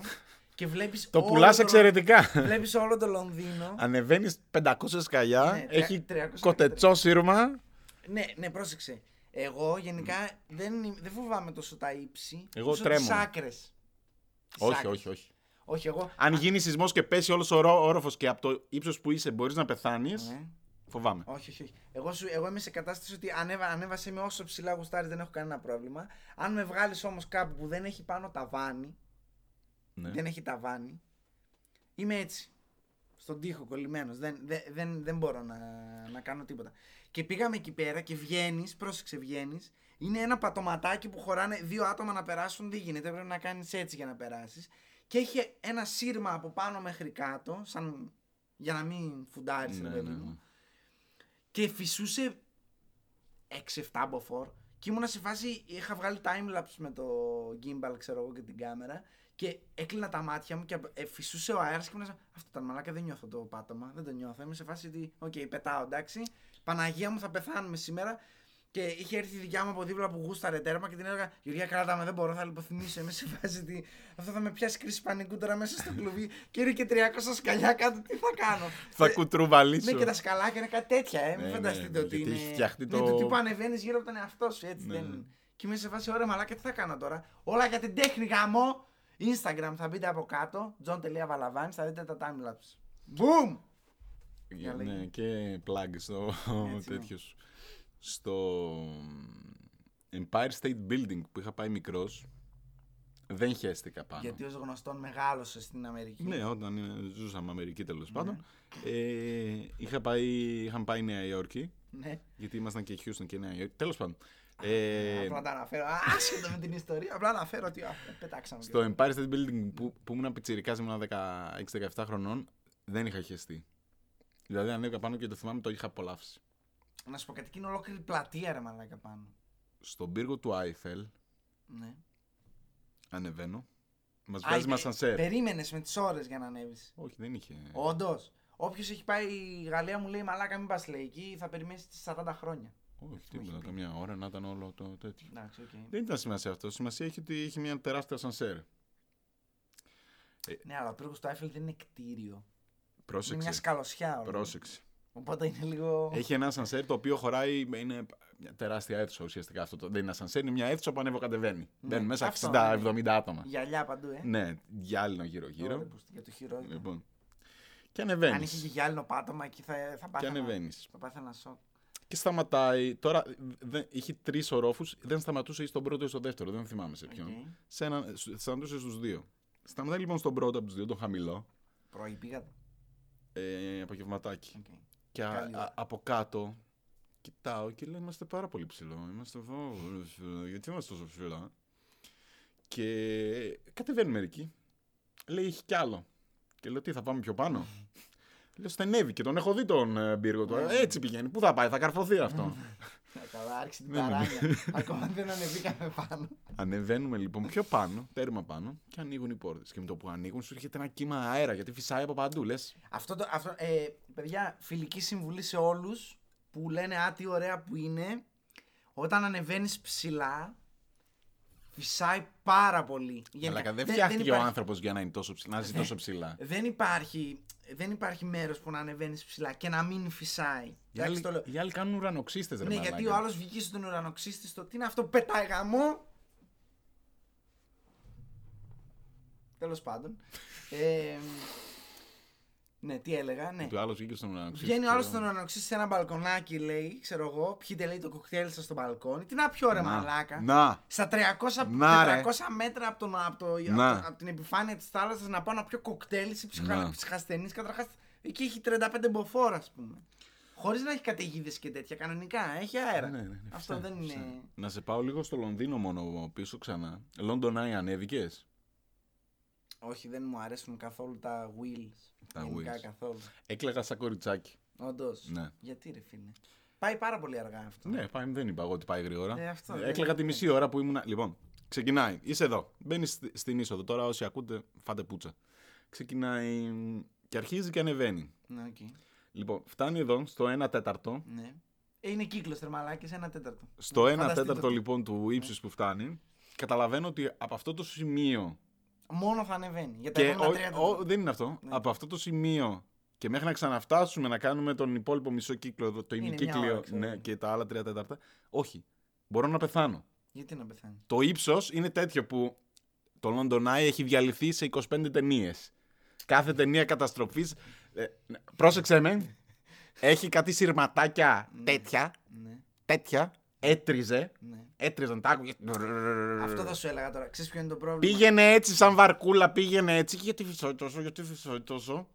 και βλέπεις. Το πουλάς εξαιρετικά. Βλέπεις όλο το Λονδίνο. Ανεβαίνεις 500 σκαλιά, Ναι, έχει 300 κοτετσό σύρμα. Ναι, ναι, πρόσεξε. Εγώ γενικά δεν, είμαι- δεν φοβάμαι τόσο τα ύψη. Εγώ όσο τρέμω. τις άκρες. Τις Όχι, άκρες. όχι, όχι. Όχι, εγώ. Αν γίνει σεισμός και πέσει όλος ο όροφος και από το ύψος που είσαι μπορείς να πεθάνεις, Ναι. φοβάμαι. Όχι, όχι, όχι. Εγώ, σου, εγώ είμαι σε κατάσταση ότι ανέβα, ανέβασε με όσο ψηλά γουστάρεις δεν έχω κανένα πρόβλημα. Αν με βγάλεις όμως κάπου που δεν έχει πάνω ταβάνι, Ναι. δεν έχει ταβάνι, είμαι έτσι. Στον τοίχο κολλημένος. Δεν, δεν, δεν, δεν μπορώ να, να κάνω τίποτα. Και πήγαμε εκεί πέρα και βγαίνεις, πρόσεξε, βγαίνεις. Είναι ένα πατωματάκι που χωράνε δύο άτομα να περάσουν. Δεν γίνεται. Πρέπει να κάνεις έτσι για να περάσεις. Και έχει ένα σύρμα από πάνω μέχρι κάτω, σαν για να μην φουντάρεις, Ναι, ναι, ναι, παιδί ναι. μου. Και φυσούσε 6-7 μποφόρ. Και ήμουνα σε φάση, είχα βγάλει timelapse με το gimbal, ξέρω εγώ, και την κάμερα. Και έκλεινα τα μάτια μου και ε, φυσούσε ο αέρας και ήμουν σαν, Αυτό ήταν μαλάκα, δεν νιώθω το πάτωμα. Δεν το νιώθω. Είμαι σε φάση ότι, οκ, πετάω, εντάξει. Παναγία μου, θα πεθάνουμε σήμερα. Και είχε έρθει η δικιά μου από δίπλα που γούσταρε τέρμα και την έλεγα Γεωργία, κράτα με, δεν μπορώ, θα λιποθυμίσω. Είμαι σε φάση ότι αυτό θα με πιάσει κρίση πανικού τώρα μέσα στο κλουβί. Και είναι και 300 σκαλιά κάτω, τι θα κάνω; Θα Ε, κουτρουβαλίσω. ναι, και τα σκαλάκια είναι κάτι τέτοια, ε. Μην Ναι, φανταστείτε ναι, ότι γιατί είναι. έχει φτιαχτεί Ναι, το- το τύπο ανεβαίνεις γύρω από τον εαυτό σου, έτσι Ναι, δεν ναι. είναι. Και είμαι σε φάση, ωραία μαλάκα, τι θα κάνω τώρα; Όλα για την τέχνη γαμό. Instagram θα μπείτε από κάτω, john.valavanis, θα δείτε τα timelapse. Boom! Για Ναι, λέγε. και plug στο Έτσι, τέτοιος. σου. Στο Empire State Building που είχα πάει μικρός, δεν χαίστηκα πάνω. Γιατί ως γνωστόν μεγάλωσε στην Αμερική. Ναι, όταν ε, ζούσαμε Αμερική τέλος πάντων. Ε, είχα πάει, είχαμε πάει Νέα Υόρκη, Ναι. γιατί ήμασταν και Houston και Νέα Υόρκη. Τέλος πάντων, Ε, Απλά τα αναφέρω. Άσχετο με την ιστορία. Απλά αναφέρω ότι α, πετάξαμε. στο Empire State Building που, που ήμουν πιτσιρικάς, ήμουν 16-17 χρονών, δεν είχα χεστεί. Δηλαδή ανέβηκα πάνω και το θυμάμαι το είχα απολαύσει. Να σου πω κάτι, εκεί είναι ολόκληρη πλατεία ρε μαλάκα πάνω. Στον πύργο του Άιφελ Ναι. ανεβαίνω. Μας Α, βγάζει ε, με ασανσέρ. Περίμενες με τις ώρες για να ανέβεις. Όχι, δεν είχε. Όντως. Όποιος έχει πάει η Γαλλία μου λέει Μαλάκα, μην πας λέει εκεί, θα περιμένεις τις 40 χρόνια. Όχι, τίποτα. Καμιά ώρα να ήταν όλο το τέτοιο. Εντάξει, οκ. Δεν ήταν σημασία αυτό. Σημασία έχει ότι είχε μια τεράστια ασανσέρ. Ναι, αλλά ο πύργος του Άιφελ δεν είναι κτίριο. Είναι μια Πρόσεξε. σκαλωσιά. όλο. Πρόσεξε. Οπότε είναι λίγο. Έχει ένα ασανσέρ το οποίο χωράει. Είναι μια τεράστια αίθουσα ουσιαστικά αυτό. Το, δεν είναι ασανσέρ, είναι μια αίθουσα που ανεβο-κατεβαίνει. Ναι, Μπαίνουν μέσα αυτό, 60-70 άτομα. Γυαλιά παντού, ε. Ναι, γυάλινο Ωραία, γύρω-γύρω. που Για το χειρότερο. Λοιπόν. Και Αν ανεβαίνει. είχε και γυάλινο πάτωμα εκεί θα, θα Και πάθαινα. ανεβαίνεις. Θα πάθει ένα σοκ. Και σταματάει. Τώρα δεν, είχε τρεις ορόφους. Δεν σταματούσε ή στον πρώτο ή στον δεύτερο. Δεν θυμάμαι σε ποιον. Οκ. Σε ένα, σταματούσε στους δύο. Σταματάει λοιπόν στον πρώτο από τους δύο, τον χαμηλό. Πρωί πήγατε. Ε, απογευματάκι. Οκ. Και α- Καλή α- ώρα. από κάτω κοιτάω και λέω είμαστε πάρα πολύ ψηλά. Είμαστε εδώ. ε, Γιατί είμαστε τόσο ψηλά; Και κατεβαίνουν μερικοί. Λέει έχει κι άλλο. Και λέω τι θα πάμε πιο πάνω; Λέω στενεύει και τον έχω δει τον ε, πύργο του. Ναι. Έτσι πηγαίνει. Πού θα πάει, θα καρφωθεί αυτό. Ε, Καλά, άρχισε την Ναι, ναι, ναι. παράνοια. Ακόμα δεν ανεβήκαμε πάνω. Ανεβαίνουμε λοιπόν πιο πάνω, τέρμα πάνω και ανοίγουν οι πόρτες. Και με το που ανοίγουν σου έρχεται ένα κύμα αέρα γιατί φυσάει από παντού. Λες. Αυτό το, αυτό, ε, παιδιά, φιλική συμβουλή σε όλους που λένε Α, τι ωραία που είναι. Όταν ανεβαίνεις ψηλά, φυσάει πάρα πολύ. Αλλά Γενικά, δεν φτιάχτηκε ο υπάρχει- άνθρωπος για να, είναι τόσο ψηλά, να ζει τόσο ψηλά. Δεν υπάρχει, δεν υπάρχει μέρος που να ανεβαίνεις ψηλά και να μην φυσάει. Οι Εντάξει, άλλοι, το λέω. οι άλλοι κάνουν ουρανοξύστες, ρε Ναι, μαλάκα. γιατί ο άλλος βγήκε στον ουρανοξύστης στο τι είναι αυτό που πετάει γαμό. Τέλος πάντων. Ε, ναι, τι έλεγα, ναι. Ο άλλος βγήκε στον ουρανοξύστη. Βγαίνει ο άλλος στον ουρανοξύστη σε ένα μπαλκονάκι, λέει, ξέρω εγώ, πιείτε λέει το κοκτέιλ σας στο μπαλκόνι. Τι να πιω, ρε Να, μαλάκα. Να. Στα 300, Να, ρε. 400 μέτρα από, τον, από, το, Να. από, το- από την επιφάνεια της θάλασσας να πάω να πιω κοκτέιλ σε ψυχα, Να. ψυχασθενή. Καταρχάς, εκεί έχει 35 μποφόρ, ας πούμε. Χωρίς να έχει καταιγίδες και τέτοια. Κανονικά, έχει αέρα. Ναι, ναι, ναι, Αυτό φυσά, δεν φυσά. είναι. Να σε πάω λίγο στο Λονδίνο μόνο πίσω ξανά. London Eye ανέβηκες; Όχι, δεν μου αρέσουν καθόλου τα wheels. Τα Γενικά wheels. καθόλου. Έκλαιγα σαν κοριτσάκι. Όντως. Ναι. Γιατί ρε φίλε. Πάει πάρα πολύ αργά αυτό. Ναι, πάει, δεν είπα εγώ ότι πάει γρήγορα. Ε, αυτό, Έκλαιγα ναι. τη μισή ώρα που ήμουν. Λοιπόν, ξεκινάει. Είσαι εδώ. Μπαίνει στην είσοδο. Τώρα όσοι ακούτε, φάτε πούτσα. Ξεκινάει και αρχίζει και ανεβαίνει. Ναι, οκ. Λοιπόν, φτάνει εδώ στο 1 τέταρτο. Ναι. Ε, είναι κύκλος ρε μαλάκα, ένα τέταρτο. Στο Ναι, 1 φανταστείτε τέταρτο το. λοιπόν του ύψους που φτάνει, καταλαβαίνω ότι από αυτό το σημείο. Μόνο θα ανεβαίνει. Για τα Και επόμενα ο- τρία ο- τέταρτα. δεν είναι αυτό. Ναι. Από αυτό το σημείο και μέχρι να ξαναφτάσουμε να κάνουμε τον υπόλοιπο μισό κύκλο, το- το Είναι μια ημικύκλιο ώρα, ξέρω. ναι, και τα άλλα τρία τέταρτα. Όχι. Μπορώ να πεθάνω. Γιατί να πεθάνεις; Το ύψος είναι τέτοιο που το London Eye έχει διαλυθεί σε 25 ταινίες. Κάθε ταινία καταστροφής. πρόσεξε με. Έχει κάτι συρματάκια τέτοια. Ναι, Τέτοια. Έτριζε. ναι. Έτριζαν τα άκουγα. Αυτό θα σου έλεγα τώρα. Ξέρεις ποιο είναι το πρόβλημα; Πήγαινε έτσι σαν βαρκούλα, πήγαινε έτσι. Και γιατί φυσάει τόσο, γιατί φυσάει τόσο.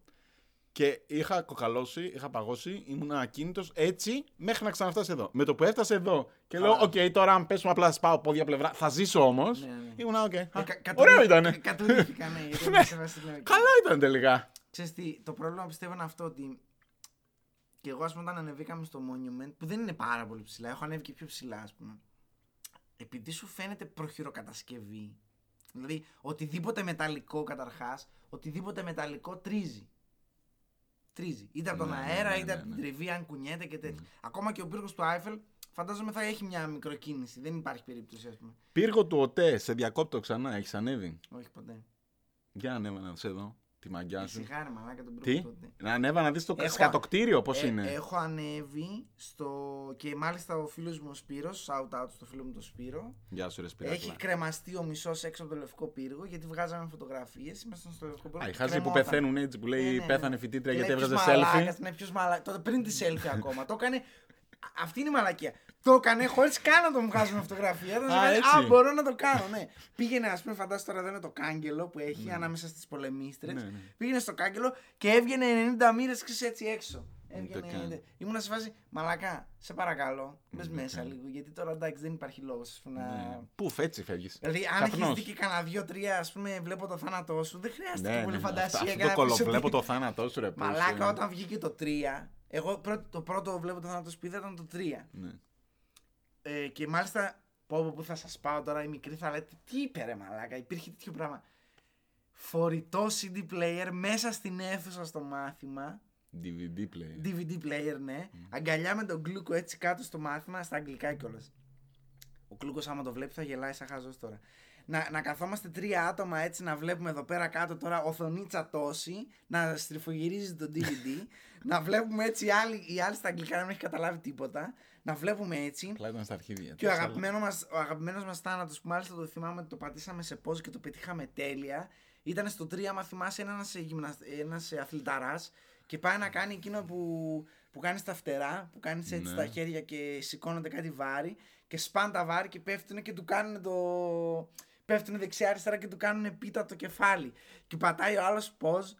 Και είχα κοκαλώσει, είχα παγώσει, ήμουν ακίνητος έτσι μέχρι να ξαναφτάσει εδώ. Με το που έφτασε εδώ και λέω: Οκ, τώρα αν πέσουμε απλά σπάω πόδια πλευρά, θα ζήσω όμως. Ναι, ναι. Ήμουν, οκ. Ε, α, κα- Ωραίο κατουρί- ήταν. κα- Κατουρήθηκα, ναι. γιατί Ναι. είμαι σε φάση την Καλά ήταν τελικά. Ξέρεις τι, το πρόβλημα πιστεύω είναι αυτό ότι και εγώ ας πούμε όταν ανεβήκαμε στο Monument που δεν είναι πάρα πολύ ψηλά, έχω ανέβει και πιο ψηλά ας πούμε επειδή σου φαίνεται προχειροκατασκευή δηλαδή οτιδήποτε μεταλλικό καταρχάς οτιδήποτε μεταλλικό τρίζει. Τρίζει. Είτε από τον Ναι, ναι, αέρα ναι, είτε ναι, από την ναι. τριβή αν κουνιέται και τέτοια. Ακόμα και ο πύργος του Άιφελ φαντάζομαι θα έχει μια μικροκίνηση. Δεν υπάρχει περίπτωση ας πούμε. Πύργο του ΟΤΕ, σε διακόπτω ξανά, έχεις ανέβει; όχι ποτέ. Για ανέβα να σε δω, τη μαγιά σου. Σιγά ρε μαλάκα τον Τι, πύργο του τότε. να ανέβα να δεις το Έχω- σκατοκτήριο πώς Ε, είναι. Έχω ανέβει στο. και μάλιστα ο φίλος μου ο Σπύρος, shout out στο φίλο μου τον Σπύρο. Γεια σου ρε Έχει Σπυράκλα. κρεμαστεί ο μισός έξω από το λευκό πύργο γιατί βγάζαμε φωτογραφίες. Ήμασταν στο λευκό πύργο. Α, οι και χάζοι που κρεμόταν. πεθαίνουν έτσι που λέει Ναι, ναι, ναι. πέθανε φοιτήτρια Και γιατί λέει, έβγαζε «Ποιος selfie. μαλάκας, Ναι, ποιος μαλα... Τότε πριν τη selfie ακόμα. το έκανε. Αυτή είναι η μαλακία. Το έκανε χωρίς καν να τον βγάζουμε φωτογραφία. Ήταν σε Α, φάση, έτσι. Α, μπορώ να το κάνω, ναι. Πήγαινε, ας πούμε, φαντάζομαι τώρα εδώ είναι το κάγκελο που έχει ανάμεσα στις πολεμίστρες. Ναι, ναι. Πήγαινε στο κάγκελο και έβγαινε 90 μοίρες έτσι έξω. Έβγαινε, καν. δε- Ήμουνα σε φάση, μαλακά, σε παρακαλώ, μπες Ούτε μέσα καν. λίγο, γιατί τώρα εντάξει δεν υπάρχει λόγος, ας πούμε, να... Ναι. Πού έτσι φεύγεις. Δηλαδή, αν έχεις Καπνός. δει και κανένα δύο-τρία, ας πούμε, βλέπω το θάνατό σου, δεν χρειάζεται Ναι, και πολύ ναι, φαντασία. αυτό- για Αυτό το να πεις ότι- κολοβλέπω το θάνατό σου, ρε. πώς, Μαλάκα, ε. όταν βγήκε το 3, εγώ πρώτο, το πρώτο βλέπω το θάνατος που είδα ήταν το 3. Ναι. Ε, και μάλιστα, πω, πω, που θα σας πάω τώρα, οι μικροί θα λέτε, τι είπε ρε μαλάκα, υπήρχε τέτοιο πράγμα. Φορητό CD player μέσα στην αίθουσα στο μάθημα. DVD player. DVD player, ναι. Αγκαλιά με τον Γκλούκο έτσι κάτω στο μάθημα, στα αγγλικά κιόλας. Ο Γκλούκο, άμα το βλέπει, θα γελάει σαν χαζός τώρα. Να, να καθόμαστε τρία άτομα έτσι να βλέπουμε εδώ πέρα κάτω τώρα οθονίτσα τόση, να στριφογυρίζει το DVD, να βλέπουμε έτσι οι άλλοι, οι άλλοι στα αγγλικά να μην έχει καταλάβει τίποτα, να βλέπουμε έτσι. Απλά ήταν στα αρχίδια. Και ο, της, αλλά- αγαπημένο μας, ο αγαπημένος μας θάνατος που μάλιστα το θυμάμαι ότι το πατήσαμε σε pause και το πετύχαμε τέλεια ήταν στο 3 άμα θυμάσαι είναι ένας, ε, γυμνασ... ένας ε, αθληταράς και πάει να κάνει εκείνο που, που κάνει στα φτερά, που κάνεις έτσι Ναι. στα χέρια και σηκώνονται κάτι βάρη και σπάνε τα βάρη και πέφτουν και του κάνουν το... Πέφτουν δεξιά αριστερά και του κάνουν πίτα το κεφάλι. Και πατάει ο άλλος pause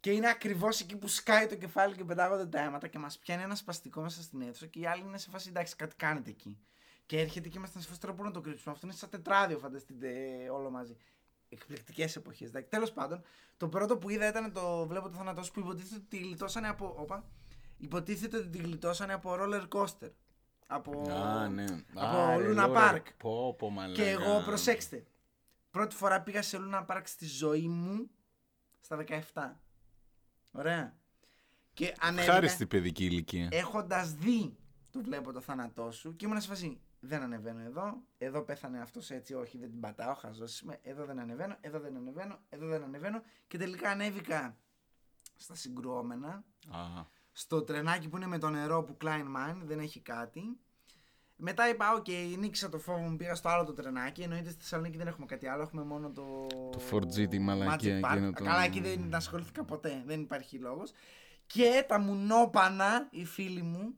και είναι ακριβώς εκεί που σκάει το κεφάλι και πετάγονται τα αίματα και μας πιάνει ένα σπαστικό μέσα στην αίθουσα και οι άλλοι είναι σε φάση εντάξει, κάτι κάνετε εκεί. Και έρχεται και είμαστε σε φάση τώρα πού να το κρύψουμε. Αυτό είναι σαν τετράδιο, φανταστείτε ε, όλο μαζί. Εκπληκτικές εποχές. Τέλος πάντων, το πρώτο που είδα ήταν το Βλέπω το θάνατό σου που υποτίθεται ότι τη γλιτώσανε από. Όπα, υποτίθεται ότι τη γλιτώσανε από roller coaster. Από. Α, ναι. από Α, ρε, Luna λέω, ρε, Park. Πω, πω, μαλάκα. Και εγώ, προσέξτε. Πρώτη φορά πήγα σε Luna Park στη ζωή μου στα 17. Ωραία. Και ανέβηκα Χάριστη παιδική ηλικία. έχοντας δει το βλέπω το θάνατό σου και ήμουν σε φάση. Δεν ανεβαίνω εδώ. Εδώ πέθανε αυτός έτσι. Όχι, δεν την πατάω. Χαζός είμαι. Εδώ δεν ανεβαίνω. Εδώ δεν ανεβαίνω. Εδώ δεν ανεβαίνω. Και τελικά ανέβηκα στα συγκρουόμενα. Α, Στο τρενάκι που είναι με το νερό που κλάιν μάιν. Δεν έχει κάτι. Μετά είπα, οκ, νίκησα το φόβο μου, πήγα στο άλλο το τρενάκι. Εννοείται στη Θεσσαλονίκη δεν έχουμε κάτι άλλο, έχουμε μόνο το. Το 4G, τη μαλακία Magic Park. εκείνο το- Καλά, εκεί δεν ασχολήθηκα ποτέ, δεν υπάρχει λόγος. Και τα μουνόπανα, οι φίλοι μου,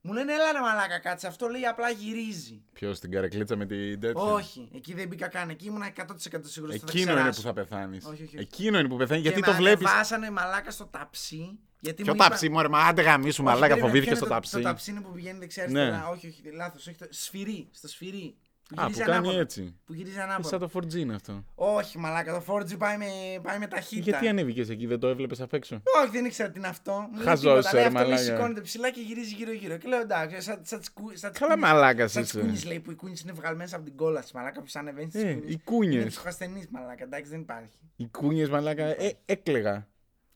μου λένε, έλα ρε μαλάκα, κάτσε. Αυτό λέει απλά γυρίζει. Ποιος στην καρεκλίτσα με την τέτοια; Όχι, εκεί δεν μπήκα καν. Εκεί ήμουν 100% σίγουρος. Εκείνο είναι που θα πεθάνεις. Όχι, όχι, όχι. Εκείνο είναι που πεθαίνει γιατί και το με βλέπεις. ανεβάσανε μαλάκα στο ταψί. Γιατί Ποιο μου είπαν- ταψί, μωρέ, μα άντε γαμίσου, Όχι, μαλάκα, περίμενε, φοβήθηκε ποιο στο είναι το- ταψί. Το ταψί είναι που πηγαίνει δεξιά Ναι. αριστερά. Όχι, όχι, λάθος. Όχι, το σφυρί. Στο σφυρί. Που Α, που γυρίζει κάνει ανάποδα. έτσι. Που γυρίζει Σαν ανάποδα. το 4G είναι αυτό. Όχι, μαλάκα, το 4G πάει με, πάει με ταχύτητα. Γιατί ανέβηκες εκεί, δεν το έβλεπες απ' έξω; Όχι, δεν ήξερα τι είναι αυτό. Μου λέει Χαζός, τίποτα. Λέει, ρε, αυτό λέει μαλάκα. σηκώνεται ψηλά και γυρίζει γύρω-γύρω. Και λέω εντάξει, σαν, σαν, τις κου- σαν τις Καλά, κούνιες- μαλάκας Σαν τις είσαι. κούνιες λέει που οι κούνιες είναι βγαλμένες από την κόλλα της μαλάκα που σαν ανεβαίνει στις Ε, κούνιες. οι κούνιες. Είναι ψυχασθενής μαλάκα, εντάξει δεν υπάρχει. Οι κούνιε, μαλάκα, ε, έκλεγα.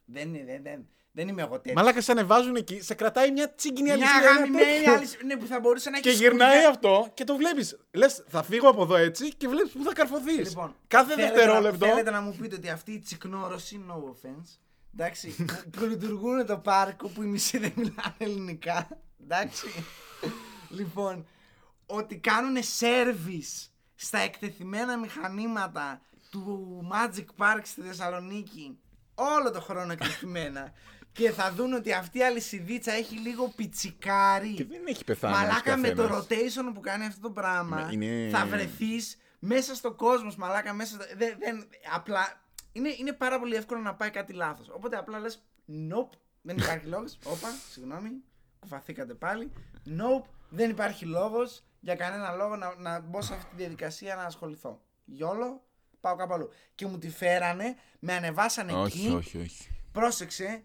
Δεν, είναι, δεν, δεν, δεν είμαι εγώ τέτοιος. Μαλάκα σε ανεβάζουν εκεί, σε κρατάει μια τσίγκινη Μια αλυσίδα. ένα αγαπημένη τέτοιο. άλλη. Ναι, που θα μπορούσε να έχει Και γυρνάει αυτό και το βλέπεις. Λες, θα φύγω από εδώ έτσι και βλέπεις που θα καρφωθείς. Λοιπόν, Κάθε θέλετε δευτερόλεπτο. Να, θέλετε να μου πείτε ότι αυτή η τσικνόρωση, no offense, εντάξει, που, που λειτουργούν το πάρκο που οι μισοί δεν μιλάνε ελληνικά, εντάξει. λοιπόν, ότι κάνουν service στα εκτεθειμένα μηχανήματα του Magic Park στη Θεσσαλονίκη όλο το χρόνο εκτεθειμένα και θα δουν ότι αυτή η αλυσιδίτσα έχει λίγο πιτσικάρι. Και δεν έχει πεθάνει. Μαλάκα ένας με το καθένας. rotation που κάνει αυτό το πράγμα Μα είναι- θα βρεθείς μέσα στο κόσμος, μαλάκα. Μέσα στο... δεν, δεν, απλά είναι, είναι πάρα πολύ εύκολο να πάει κάτι λάθος. Οπότε απλά λες, nope, δεν υπάρχει λόγος. Όπα, συγγνώμη, κουφαθήκατε πάλι. Nope, δεν υπάρχει λόγος για κανένα λόγο να, να μπω σε αυτή τη διαδικασία να ασχοληθώ. Γιόλο, πάω κάπου αλλού. Και μου τη φέρανε, με ανεβάσανε Όχι, εκεί. όχι, όχι. Πρόσεξε,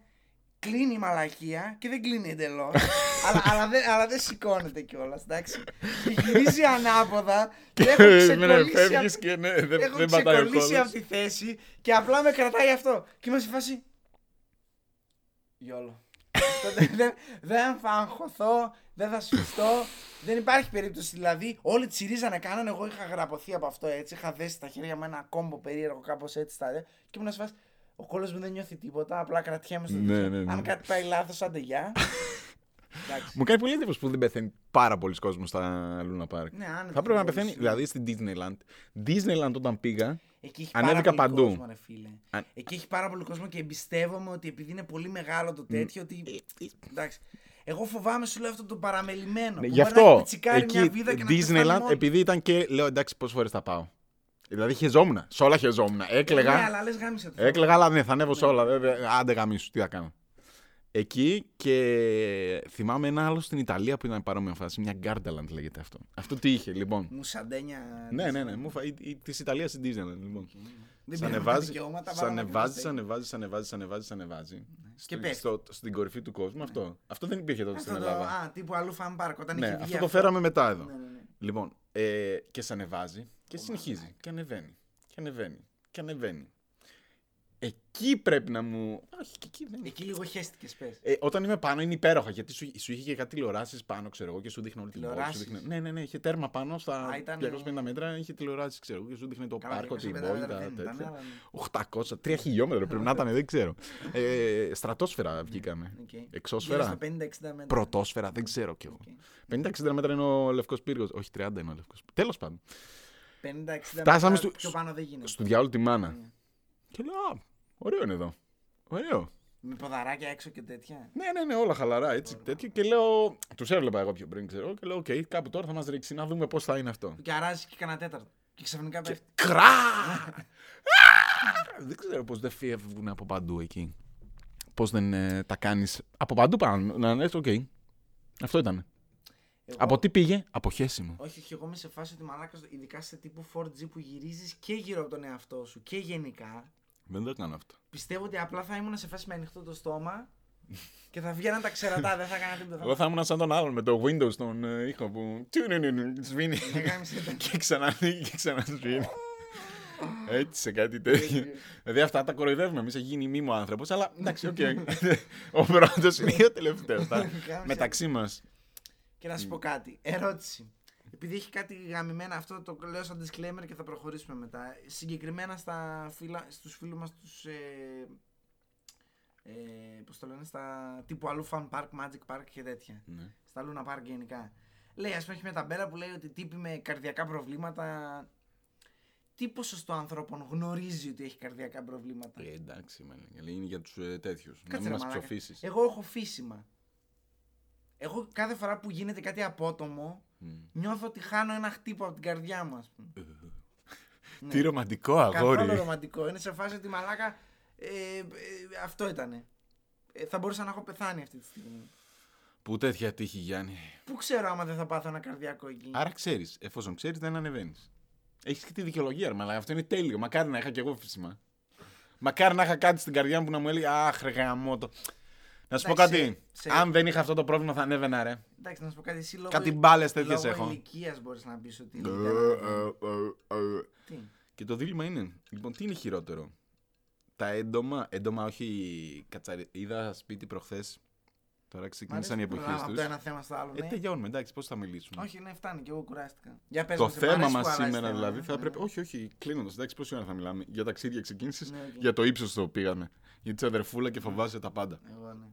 κλείνει η μαλακία και δεν κλείνει εντελώς. αλλά, αλλά, δεν, αλλά δεν σηκώνεται κιόλας, εντάξει. Και γυρίζει ανάποδα και έχω Ναι, ξεκολλήσει, φεύγεις απ- και ναι, δεν, έχω δεν πατάει ο ξεκολλήσει κόλλος. από τη θέση και απλά με κρατάει αυτό. Και είμαι σε φάση. Γιόλο. δεν, δεν, δεν θα αγχωθώ, δεν θα σφιχτώ. δεν υπάρχει περίπτωση. Δηλαδή, όλοι τσιρίζανε, κάνανε. Εγώ είχα γραπωθεί από αυτό έτσι. Είχα δέσει τα χέρια μου ένα κόμπο περίεργο, κάπως έτσι. Στα, και ήμουν σε φάση. Ο κόλλο μου δεν νιώθει τίποτα. Απλά κρατιέμαι στο Ναι, τέτοιο. ναι, ναι. Αν κάτι πάει λάθος, άντε γεια. Εντάξει. Μου κάνει πολύ εντύπωση που δεν πεθαίνει πάρα πολλοί κόσμος στα Luna Park. Ναι, άνετα, θα πρέπει να θα πεθαίνει, μπορούσε. δηλαδή στην Disneyland. Disneyland όταν πήγα, Εκεί έχει Ανέβηκα πάρα πολύ παντού. κόσμο, ρε φίλε. Αν- Εκεί έχει πάρα πολύ κόσμο και εμπιστεύομαι ότι επειδή είναι πολύ μεγάλο το τέτοιο. Ότι... Εντάξει. Εγώ φοβάμαι σου λέω αυτό το παραμελημένο. Ναι, που γι' μπορεί να έχει αυτό πιτσικάρει μια εκεί βίδα και να πεθάνει Disneyland, μόνη. επειδή ήταν και λέω εντάξει πόσες φορές θα πάω. Δηλαδή χεζόμουν, σε όλα χεζόμουν. Ναι, Έκλεγα, αλλά λες γάμισε το. έκλεγα, αλλά ναι, θα ανέβω σε όλα. Βέβαια, άντε γαμίσου, τι θα κάνω. Εκεί και θυμάμαι ένα άλλο στην Ιταλία που ήταν παρόμοια φάση. Μια Gardaland λέγεται αυτό. Αυτό τι είχε, λοιπόν. Μουσαντένια. Ναι, ναι, ναι. Τη Ιταλίας στην Disneyland, λοιπόν. Δεν Σ' πήραμε τα ανεβάζει, δικαιώματα, σ' βάλαμε ανεβάζει, και σ' ανεβάζει, σ' ανεβάζει, σ' ανεβάζει, σ' ανεβάζει. Και Στην- πέφτει. στο- Στην κορυφή του κόσμου αυτό. Αυτό δεν υπήρχε τότε Αυτό στην το, Ελλάδα. α, τύπου αλλού φαν πάρκ όταν Ναι, είχε βγει αυτό το φέραμε μετά εδώ. Ναι, ναι, ναι. Λοιπόν, ε, και σε ανεβάζει και συνεχίζει. Και ανεβαίνει. Και ανεβαίνει. Και ανεβαίνει. Εκεί πρέπει να μου. Όχι, και εκεί δεν είναι. Εκεί λίγο χέστηκες πες. Ε, όταν είμαι πάνω είναι υπέροχα γιατί σου, σου είχε και κάτι τηλεοράσεις πάνω, ξέρω εγώ, και σου δείχνει όλη την πόλη. Σου Τηλεοράσεις. δείχνει... Ναι, ναι, ναι, είχε τέρμα πάνω στα Α, ήταν, 250 μέτρα, είχε τηλεοράσεις, ξέρω εγώ, και σου δείχνει το Καλά, πάρκο, 250 την μέτρα πόλη, δεν τα ήταν, τέτοια. αλλά ναι. 800, 3 χιλιόμετρα πρέπει να ήταν, δεν ξέρω. Ε, στρατόσφαιρα βγήκαμε. Οκ. Γύρω Εξώσφαιρα. στα 50-60 μέτρα. Πρωτόσφαιρα, δεν ξέρω κι εγώ. Οκ. 50-60 μέτρα είναι ο Λευκός Πύργος. Όχι, 30 είναι ο Λευκός Τέλος πάντων. 50-60 Φτάσαμε μέτρα στο- πιο πάνω δεν γίνεται. Στο διάολο τη μάνα. Ναι. Και λέω, Α, ωραίο είναι εδώ. Ωραίο. Με ποδαράκια έξω και τέτοια. Ναι, ναι, ναι, όλα χαλαρά έτσι τέτοιο. Και λέω, τους έβλεπα εγώ πιο πριν, ξέρω. Και λέω, Οκ, κάπου τώρα θα μας ρίξει να δούμε πώς θα είναι αυτό. Και αράζει και κανένα τέταρτο. Και ξαφνικά Και πέφτει. κρά! δεν ξέρω πώς δεν φεύγουν από παντού εκεί. Πώς δεν ε, τα κάνεις από παντού πάνω. Να λες, οκ. Αυτό ήταν. Εγώ- Από τι πήγε, από χέσιμο. Όχι, όχι, εγώ είμαι σε φάση ότι μαλάκας, ειδικά σε τύπου 4G που γυρίζεις και γύρω από τον εαυτό σου και γενικά. Δεν το έκανα αυτό. Πιστεύω ότι απλά θα ήμουν σε φάση με ανοιχτό το στόμα και θα βγαίναν τα ξερατά, δεν θα έκανα τίποτα. Εγώ θα ήμουν σαν τον άλλον με το Windows τον ε, ήχο που. Σβήνει. Ναι, γάμησέ τα- και ξανανοίγει και ξανασβήνει. Έτσι σε κάτι τέτοιο. δηλαδή αυτά τα κοροϊδεύουμε. Εμείς έχει γίνει meme ο άνθρωπος, αλλά εντάξει, οκ. Ο πρώτος είναι ο τελευταίος. Γάμησέ. Μεταξύ μας. Και να σου πω κάτι. Ερώτηση. Επειδή έχει κάτι γαμημένα, αυτό το λέω σαν disclaimer και θα προχωρήσουμε μετά. Συγκεκριμένα στα φύλλα, στους φίλους μας τους... Ε, ε, πώς το λένε, στα τύπου αλλού fun park, magic park και τέτοια. Ναι. Στα Luna Park γενικά. Λέει, ας πούμε, έχει μια ταμπέλα που λέει ότι τύποι με καρδιακά προβλήματα... Τι ποσοστό ανθρώπων γνωρίζει ότι έχει καρδιακά προβλήματα; Ε, εντάξει, μάλλον. Είναι για τους ε, τέτοιους. Να Κάτσε, μην ρε μας μαλάκα. ψοφήσεις. Εγώ έχω φύσιμα. Εγώ κάθε φορά που γίνεται κάτι απότομο, νιώθω ότι χάνω ένα χτύπο από την καρδιά μου, ας πούμε. Ναι. Τι ρομαντικό Καθόλου αγόρι. ρομαντικό. Είναι σε φάση ότι μαλάκα. Ε, ε, αυτό ήτανε. Ε, θα μπορούσα να έχω πεθάνει αυτή τη στιγμή. Που τέτοια τύχη, Γιάννη; Πού ξέρω άμα δεν θα πάθω ένα καρδιακό εκεί. Άρα ξέρεις, εφόσον ξέρεις, δεν ανεβαίνεις. Έχεις και τη δικαιολογία, ρε, αλλά αυτό είναι τέλειο. Μακάρι να είχα κι εγώ φύσιμα. Μακάρι να είχα κάτι στην καρδιά μου που να μου έλεγε Αχ, ρε γαμώτο. Να σου πω Εντάξει, κάτι. σε- Αν δεν είχα αυτό το πρόβλημα, θα ανέβαινα, ρε. Εντάξει, να σου πω κάτι. Εσύ λόγω, Κάτι μπάλες τέτοιες λόγω έχω. ηλικίας μπορείς να πεις ότι. Ε, δεν ε, ε. Τι; Και το δίλημμα είναι, λοιπόν, τι είναι χειρότερο; Τα έντομα, έντομα όχι κατσαρι... Είδα σπίτι προχθές, τώρα Μ' ξεκίνησαν οι αρέσει που εποχές προχωράμε τους. Από το ένα θέμα στο άλλο. Ε, ναι. τελειώνουμε, εντάξει, πώς θα μιλήσουμε; Όχι, ναι, φτάνει και εγώ κουράστηκα. Για πες Το μας, σε θέμα αρέσει μας που αλλάζει σήμερα θέμα, δηλαδή ε. θα Ναι, πρέπει. ναι. Όχι, όχι, κλείνοντας. Εντάξει, πόση ώρα θα μιλάμε. Για ταξίδια ξεκίνησε. Ναι, οκ. Για το ύψος το πήγαμε. Για τη αδερφούλα και φοβάσαι τα πάντα. Εγώ ναι.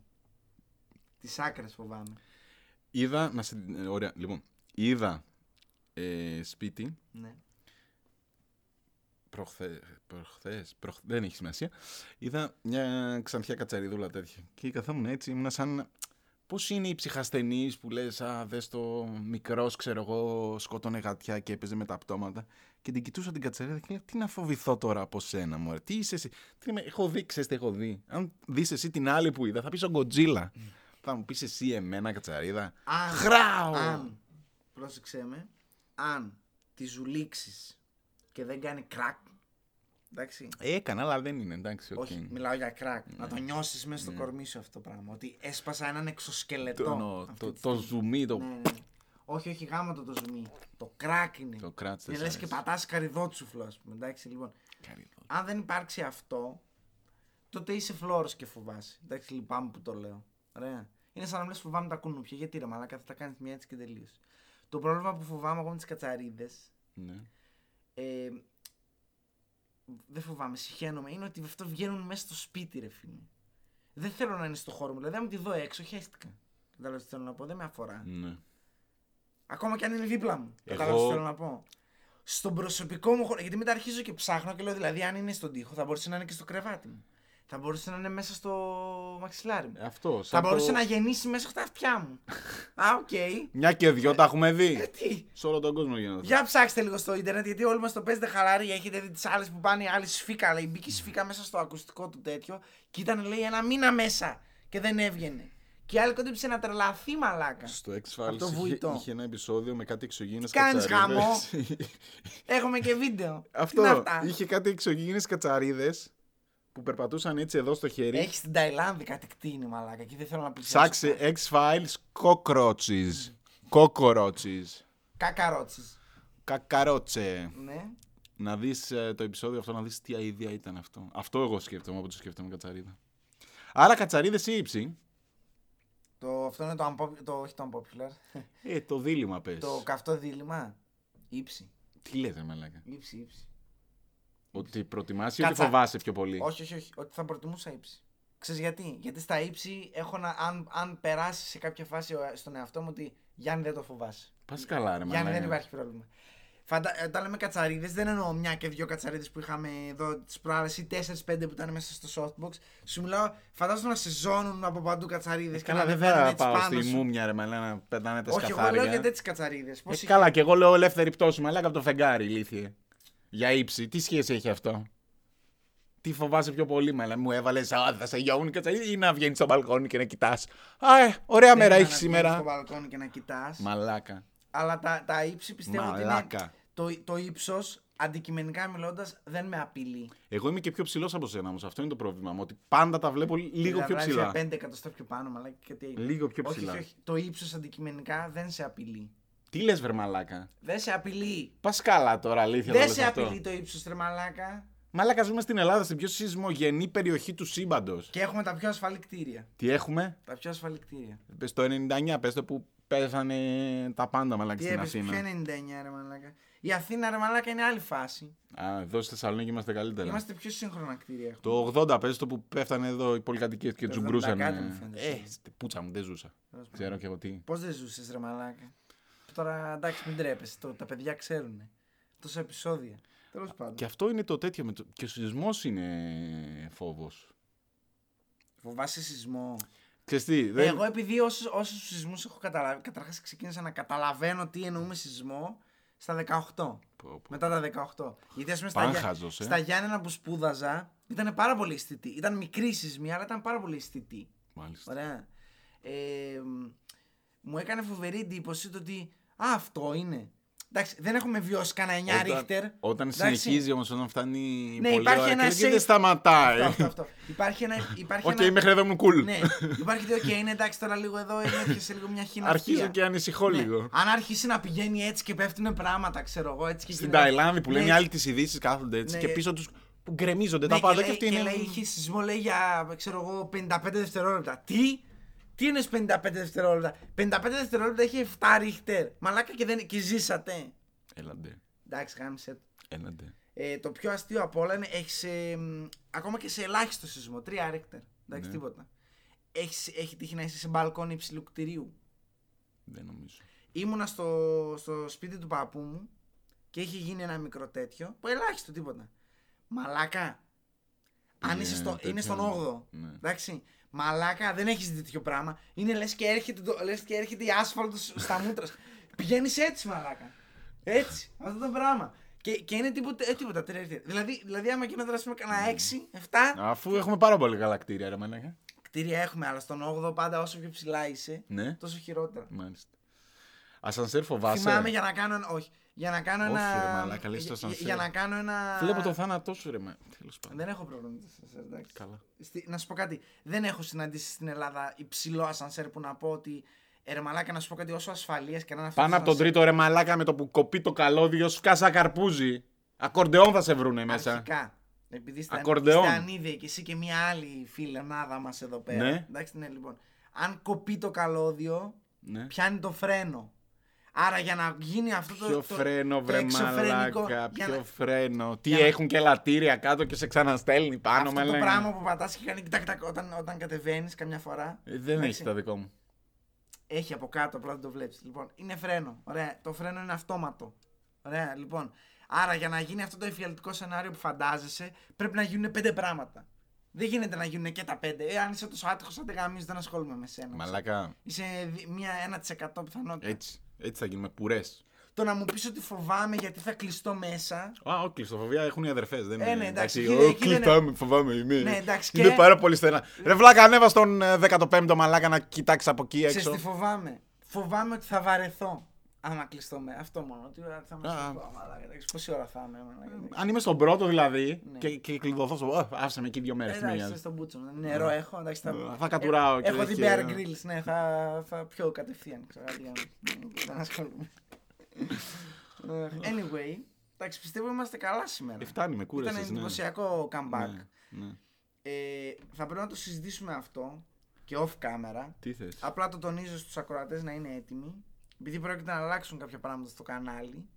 Τις άκρες φοβάμαι. Είδα. Να σε... ε, Ωραία, λοιπόν. Είδα ε, σπίτι Ναι. προχθέ, προχθές, προχ- δεν έχει σημασία. Είδα μια ξανθιά κατσαριδούλα τέτοια. Και καθόμουν έτσι, ήμουν σαν. Πώς είναι οι ψυχασθενείς που λες, Α, δες το μικρός, ξέρω εγώ, σκότωνε γατιά και έπαιζε με τα πτώματα. Και την κοιτούσα την κατσαρίδα και λέω, Τι να φοβηθώ τώρα από σένα, μωρέ. Τι είσαι εσύ; Τι είμαι, έχω δει, ξέρεις τι έχω δει. Αν δεις εσύ την άλλη που είδα, θα πεις ο Γκοτζίλα. Θα μου πεις εσύ εμένα, κατσαρίδα. Αν, Χράω! αν, πρόσεξέ με, αν τη ζουλήξεις και δεν κάνει κρακ, εντάξει, Έκανα, αλλά δεν είναι, εντάξει. οκ. όχι, μιλάω για κρακ, να το νιώσεις μέσα στο κορμί σου αυτό το πράγμα, ότι έσπασα έναν εξωσκελετό. Το, νο- αυτή το, τη το στιγμή. ζουμί, το, Ναι, ναι. Όχι, όχι, γάμα το το ζουμί. Το κρακ είναι. το κράτς Είναι δεν λες σ' και αρέσει. πατάς καρυδότσουφλο, ας πούμε, εντάξει, λοιπόν. Καρύδο. Αν δεν υπάρξει αυτό, τότε είσαι φλόρος και φοβάσαι. Εντάξει, λυπάμαι που το λέω. Ωραία. Είναι σαν να μου λες φοβάμαι τα κουνούπια. Γιατί ρε μαλάκα θα τα κάνεις μια έτσι και τελείως. Το πρόβλημα που φοβάμαι εγώ με τις κατσαρίδες, Ναι. ε, δεν φοβάμαι, συχαίνομαι, είναι ότι αυτό βγαίνουν μέσα στο σπίτι ρε φίλε. Δεν θέλω να είναι στο χώρο μου, δηλαδή αν τη δω έξω χαίστηκα. Κατάλαβες τι θέλω να πω, δεν με αφορά. Ναι. Ακόμα και αν είναι δίπλα μου. Εγώ- Κατάλαβες τι θέλω να πω. Στον προσωπικό μου χώρο. Γιατί μετά αρχίζω και ψάχνω και λέω δηλαδή αν είναι στον τοίχο θα μπορούσε να είναι και στο κρεβάτι μου. Θα μπορούσε να είναι μέσα στο μαξιλάρι μου. Αυτός. θα σαν μπορούσε το- να γεννήσει μέσα στα αυτιά μου. Α, οκ. Μια και δυο τα έχουμε Ε, δει. τι; Σε όλο τον κόσμο γίνεται. Για ψάξτε λίγο στο ίντερνετ γιατί όλοι μας το παίζετε χαλαροί. Έχετε δει τις άλλες που πάνε, η άλλη σφίκα. Λέει, μπήκε η σφίκα μέσα στο ακουστικό του τέτοιο και ήταν λέει ένα μήνα μέσα. και δεν έβγαινε. Και η άλλη κόντεψε να τρελαθεί μαλάκα. Στο Απ' X-Files το είχε, βουητό. είχε ένα επεισόδιο με κάτι εξωγήινες Κάνεις κατσαρίδες. χαμό. Έχουμε και βίντεο. Αυτό. Τι είναι αυτά; Είχε κάτι εξωγήινες κατσαρίδες που περπατούσαν έτσι εδώ στο χέρι. Έχει στην Ταϊλάνδη κάτι κτίνη μαλάκα και δεν θέλω να πλησιάσω. Ψάξε X-Files cockroaches. Cockroaches. Κακαρότσι. Κακαρότσε. Ναι. Να δεις ε, το επεισόδιο αυτό, να δεις τι αηδία ήταν αυτό. Αυτό εγώ σκέφτομαι από το σκέφτομαι κατσαρίδα. Άρα κατσαρίδες ή ύψη. Το, αυτό είναι το, unpop- το, όχι το unpopular. Ε, το δίλημα πες. το καυτό δίλημα. Ήψη. Τι λες ρε μαλάκα. Ήψη, ύψη. Ότι προτιμάς ή ότι Κάτσα. φοβάσαι πιο πολύ; Όχι, όχι, όχι. Ότι θα προτιμούσα ύψη. Ξέρεις γιατί; Γιατί στα ύψη έχω να. Αν, αν περάσει σε κάποια φάση ο- στον εαυτό μου ότι Γιάννη δεν το φοβάσαι. Πας καλά ρε Γιάννη μαλάκα. δεν υπάρχει πρόβλημα. Φαντα... ε, Όταν λέμε κατσαρίδες, δεν εννοώ μια και δύο κατσαρίδες που είχαμε εδώ τις προάλλες ή 4-5 που ήταν μέσα στο softbox. Σου μιλάω, φαντάζομαι να σε ζώνουν από παντού κατσαρίδες. Ε, Καλά, δεν θα πάω στη μούμια ρε μαλάκα να πετάνε τα Όχι, εγώ σκαθάρια. λέω για τέτοιες κατσαρίδες. Ε, καλά, και εγώ λέω ελεύθερη πτώση, μαλάκα από το φεγγάρι, ηλίθιε. Για ύψη, τι σχέση έχει αυτό; Τι φοβάσαι πιο πολύ, μαλά. Μου έβαλες, Α, θα σε γιαούν και ή να βγαίνεις στο μπαλκόνι και να κοιτάς. Α, ε, ωραία μέρα έχεις Στο σήμερα. μπαλκόνι και να κοιτάς. Μαλάκα. Αλλά τα, τα ύψη πιστεύω ότι είναι. Μαλάκα. Το, το ύψος, αντικειμενικά μιλώντας, δεν με απειλεί. Εγώ είμαι και πιο ψηλός από σένα όμως. Αυτό είναι το πρόβλημα μου. Ότι πάντα τα βλέπω λίγο πιο ψηλά. 5 εκατοστά πιο πάνω, μαλάκα και τι έγινε. Λίγο πιο όχι, ψηλά. όχι, όχι. Το ύψος αντικειμενικά δεν σε απειλεί. Τι λες, βρε μαλάκα; Δεν σε απειλεί. Πας καλά τώρα, αλήθεια. Δεν το λες σε αυτό. απειλεί το ύψος, τρε μαλάκα. Μαλάκα, ζούμε στην Ελλάδα, στην πιο σεισμογενή περιοχή του σύμπαντος. Και έχουμε τα πιο ασφαλή κτίρια. Τι έχουμε, Τα πιο ασφαλή κτίρια. πες το 99, πες το που πέθανε τα πάντα μαλάκα Τι στην έπεσε, Αθήνα. ποιο 99 ρε μαλάκα. Η Αθήνα ρε μαλάκα είναι άλλη φάση. Α, εδώ στη Θεσσαλονίκη είμαστε καλύτερα. Είμαστε πιο σύγχρονα κτίρια. Το 80 πες το που πέφτανε εδώ οι πολυκατοικίες και Το τζουμπρούσαν. 70 κάτι μου φαίνεται. Ε, στη πούτσα μου δεν ζούσα. Ξέρω και εγώ τι. Πώς δεν ζούσες ρε μαλάκα; Τώρα εντάξει μην τρέπεσαι. Το, τα παιδιά ξέρουν. Τόσα επεισόδια. Τέλος πάντων. Και αυτό είναι το τέτοιο. Με το... Και ο σεισμός είναι φόβος. Φοβάσαι σεισμό. Ξέρεις τι, δεν... Εγώ επειδή όσους όσους σεισμούς έχω καταλάβει, καταρχάς ξεκίνησα να καταλαβαίνω τι εννοούμε σεισμό στα 18. Πω, πω. Μετά τα 18. Γιατί ας πούμε στα, Γιά- Πάνχαζος, ε. στα Γιάννενα που σπούδαζα ήταν πάρα πολύ αισθητοί. Ήταν μικροί σεισμοί, αλλά ήταν πάρα πολύ αισθητοί. Μάλιστα. Ωραία. Ε, μ, μου έκανε φοβερή εντύπωση το ότι Α, αυτό είναι. Εντάξει, δεν έχουμε βιώσει κανένα 9 ρίχτερ. όταν Εντάξει. συνεχίζει όμως, όταν φτάνει Ναι, πολύ υπάρχει ώρα ένα και δεν safe- σταματάει. Αυτό, αυτό, αυτό. Υπάρχει ένα. Υπάρχει Οκ, ένα... μέχρι εδώ μου cool. Ναι, υπάρχει το OK, είναι εντάξει τώρα λίγο εδώ, είναι και σε λίγο μια χίνα. Αρχίζω και ανησυχώ Ναι. λίγο. Αν αρχίσει να πηγαίνει έτσι και πέφτουν πράγματα, ξέρω εγώ, έτσι και Στην γίνεται- Ταϊλάνδη που λένε Ναι, οι άλλοι τις ειδήσεις κάθονται έτσι Ναι. και πίσω τους που γκρεμίζονται ναι, τα πάντα και, και λέει, αυτοί και είναι. λέει, είχε σεισμό, λέει για, ξέρω εγώ, 55 δευτερόλεπτα. Τι; Τι είναι 55 δευτερόλεπτα; 55 δευτερόλεπτα έχει 7 ρίχτερ. Μαλάκα και, δεν, και ζήσατε. Έλαντε. Εντάξει, γάμισε. το. Έλαντε. Ε, το πιο αστείο από όλα είναι έχεις ακόμα και σε ελάχιστο σεισμό. 3 ρίχτερ. Εντάξει, Ναι. τίποτα. Έχεις, έχει τύχει να είσαι σε μπαλκόνι υψηλού κτηρίου. Δεν νομίζω. Ήμουνα στο, στο σπίτι του παππού μου και είχε γίνει ένα μικρό τέτοιο. Που ελάχιστο τίποτα. Μαλάκα. Αν Πήγε είσαι στο, τέτοιο, είναι στον ναι. 8ο. Ναι. Εντάξει. Μαλάκα, δεν έχεις δει τέτοιο πράγμα. Είναι λες και, έρχεται το- λες και έρχεται η άσφαλτο στα μούτρα. Πηγαίνεις έτσι, μαλάκα. Έτσι. Αυτό το πράγμα. Και, και είναι τίποτα, ε, τίποτα τρία ρίχτερ. Δηλαδή, δηλαδή, άμα γίνονταν ας πούμε κανένα 6, 7. Αφού έχουμε πάρα πολύ καλά κτίρια, ρε μαλάκα. Κτίρια έχουμε, αλλά στον 8ο πάντα όσο πιο ψηλά είσαι, Ναι, τόσο χειρότερα. μάλιστα. Ασανσέρ φοβάσαι. Θυμάμαι για να κάνω ένα. Όχι. Για να κάνω Όχι, ένα. ρε μαλάκα, λες το για- ασανσέρ. για να κάνω ένα. Βλέπω το θάνατό σου, ρε μα. Τέλος πάντων. Δεν έχω πρόβλημα με το ασανσέρ, εντάξει. Καλά. Στη- να σου πω κάτι. Δεν έχω συναντήσει στην Ελλάδα υψηλό ασανσέρ που να πω ότι. Ε, ρε μαλάκα, να σου πω κάτι όσο ασφαλείας και να είναι αυτός Πάνω το από τον ασανσέρ. τρίτο ρε μαλάκα με το που κοπεί το καλώδιο σου κάσα καρπούζι. Ακορντεόν θα σε βρούνε μέσα. Αρχικά. Επειδή είστε, Ακορντεόν. είστε ανίδεοι και εσύ και μια άλλη φιλενάδα μας εδώ πέρα. Ναι. Εντάξει, ναι, λοιπόν. Αν κοπεί το καλώδιο, Ναι. πιάνει το φρένο. Άρα για να γίνει αυτό το. Ποιο το- φρένο, το βρε εξωφρενικό, μαλάκα. για Ποιο να- φρένο. Τι για να- έχουν και λατήρια κάτω και σε ξαναστέλνει πάνω Αυτό με το λένε. πράγμα που πατάς και κάνει τακ, τακ, όταν, όταν κατεβαίνεις καμιά φορά. Ε, Δεν Εντάξει. έχει τα δικό μου. Έχει από κάτω, απλά δεν το βλέπεις. Λοιπόν, είναι φρένο. Ωραία. Το φρένο είναι αυτόματο. Ωραία, λοιπόν. Άρα για να γίνει αυτό το εφιαλτικό σενάριο που φαντάζεσαι, πρέπει να γίνουν πέντε πράγματα. Δεν γίνεται να γίνουν και τα πέντε. Ε, αν είσαι τόσο άτυχος, αν δεν γαμίζεις, δεν ασχολούμαι με σένα. Μαλάκα. Είσαι δι- μία 1% πιθανότητα. Έτσι. Έτσι θα γίνουμε πουρές. Το να μου πεις ότι φοβάμαι γιατί θα κλειστώ μέσα. Α, όχι, κλειστοφοβία έχουν οι αδερφές. Δεν Ε, είναι. ναι, εντάξει, εντάξει, εκεί- «Ω, εκεί δεν κλειστάμε, φοβάμαι. Είμαι, Ναι, εντάξει, είναι και- πάρα πολύ στενά. Ρε βλάκα, ανέβα στον ε, 15ο μαλάκα να κοιτάξεις από εκεί Ξέρεις έξω. τι φοβάμαι; Φοβάμαι ότι θα βαρεθώ. Άμα κλειστώ με. Αυτό μόνο. Τι ώρα θα με Α. στο μαλάκα. εντάξει, Πόση ώρα θα είμαι. μαλάκα. Αν είμαι στον πρώτο δηλαδή Ναι. και, και κλειδωθώ στο. «Ω, Άφησε με εκεί δύο μέρες. Εντάξει, είσαι στον μπούτσο. μου. Νερό έχω. Εντάξει, θα... Θα κατουράω Ε, και- Έχω δει και- Bear Grylls, ναι, θα, θα πιω κατευθείαν. Ξέρω, αντί για να- Δεν ασχολούμαι. Ε, anyway, εντάξει, πιστεύω είμαστε καλά σήμερα. Ε, φτάνει, με κούρασες, Ήταν ναι. εντυπωσιακό comeback. Ναι, ναι. Ε, θα πρέπει να το συζητήσουμε αυτό και off camera. Τι θες; Απλά το τονίζω στους ακροατές να είναι έτοιμοι. Επειδή πρόκειται να αλλάξουν κάποια πράγματα στο κανάλι.